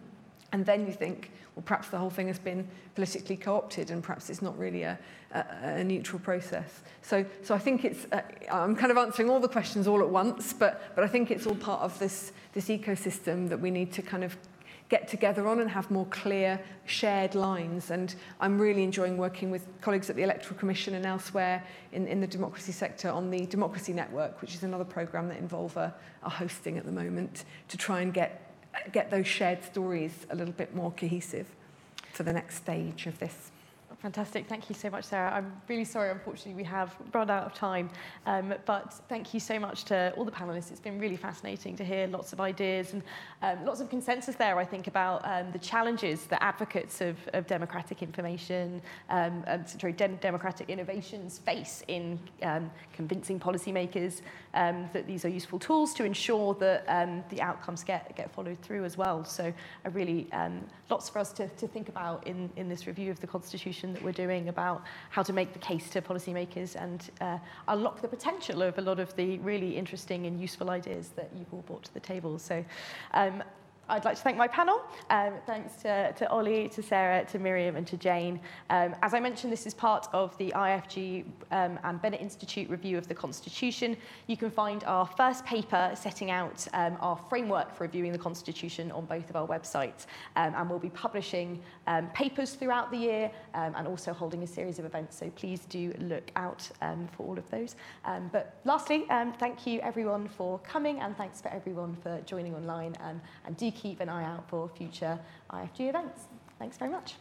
And then you think, or perhaps the whole thing has been politically co-opted and perhaps it's not really a, a, a neutral process. So, so I think it's, uh, I'm kind of answering all the questions all at once, but, but I think it's all part of this, this ecosystem that we need to kind of get together on and have more clear shared lines and I'm really enjoying working with colleagues at the Electoral Commission and elsewhere in, in the democracy sector on the Democracy Network which is another program that Involver are hosting at the moment to try and get get those shared stories a little bit more cohesive for the next stage of this. Fantastic. Thank you so much, Sarah. I'm really sorry, unfortunately, we have run out of time. Um, but thank you so much to all the panelists. It's been really fascinating to hear lots of ideas and um, lots of consensus there, I think, about um, the challenges that advocates of, of democratic information um, and sorry, de democratic innovations face in um, convincing policymakers um, that these are useful tools to ensure that um, the outcomes get, get followed through as well. So I really, um, lots for us to, to think about in, in this review of the Constitution that we're doing about how to make the case to policymakers and uh, unlock the potential of a lot of the really interesting and useful ideas that you've all brought to the table. So um, I'd like to thank my panel. Um, thanks to, to Ollie, to Sarah, to Miriam, and to Jane. Um, as I mentioned, this is part of the IFG um, and Bennett Institute review of the Constitution. You can find our first paper setting out um, our framework for reviewing the Constitution on both of our websites. Um, and we'll be publishing um, papers throughout the year and also holding a series of events. So please do look out for all of those. But lastly, thank you everyone for coming and thanks for everyone for joining online. And do keep an eye out for future IFG events. Thanks very much.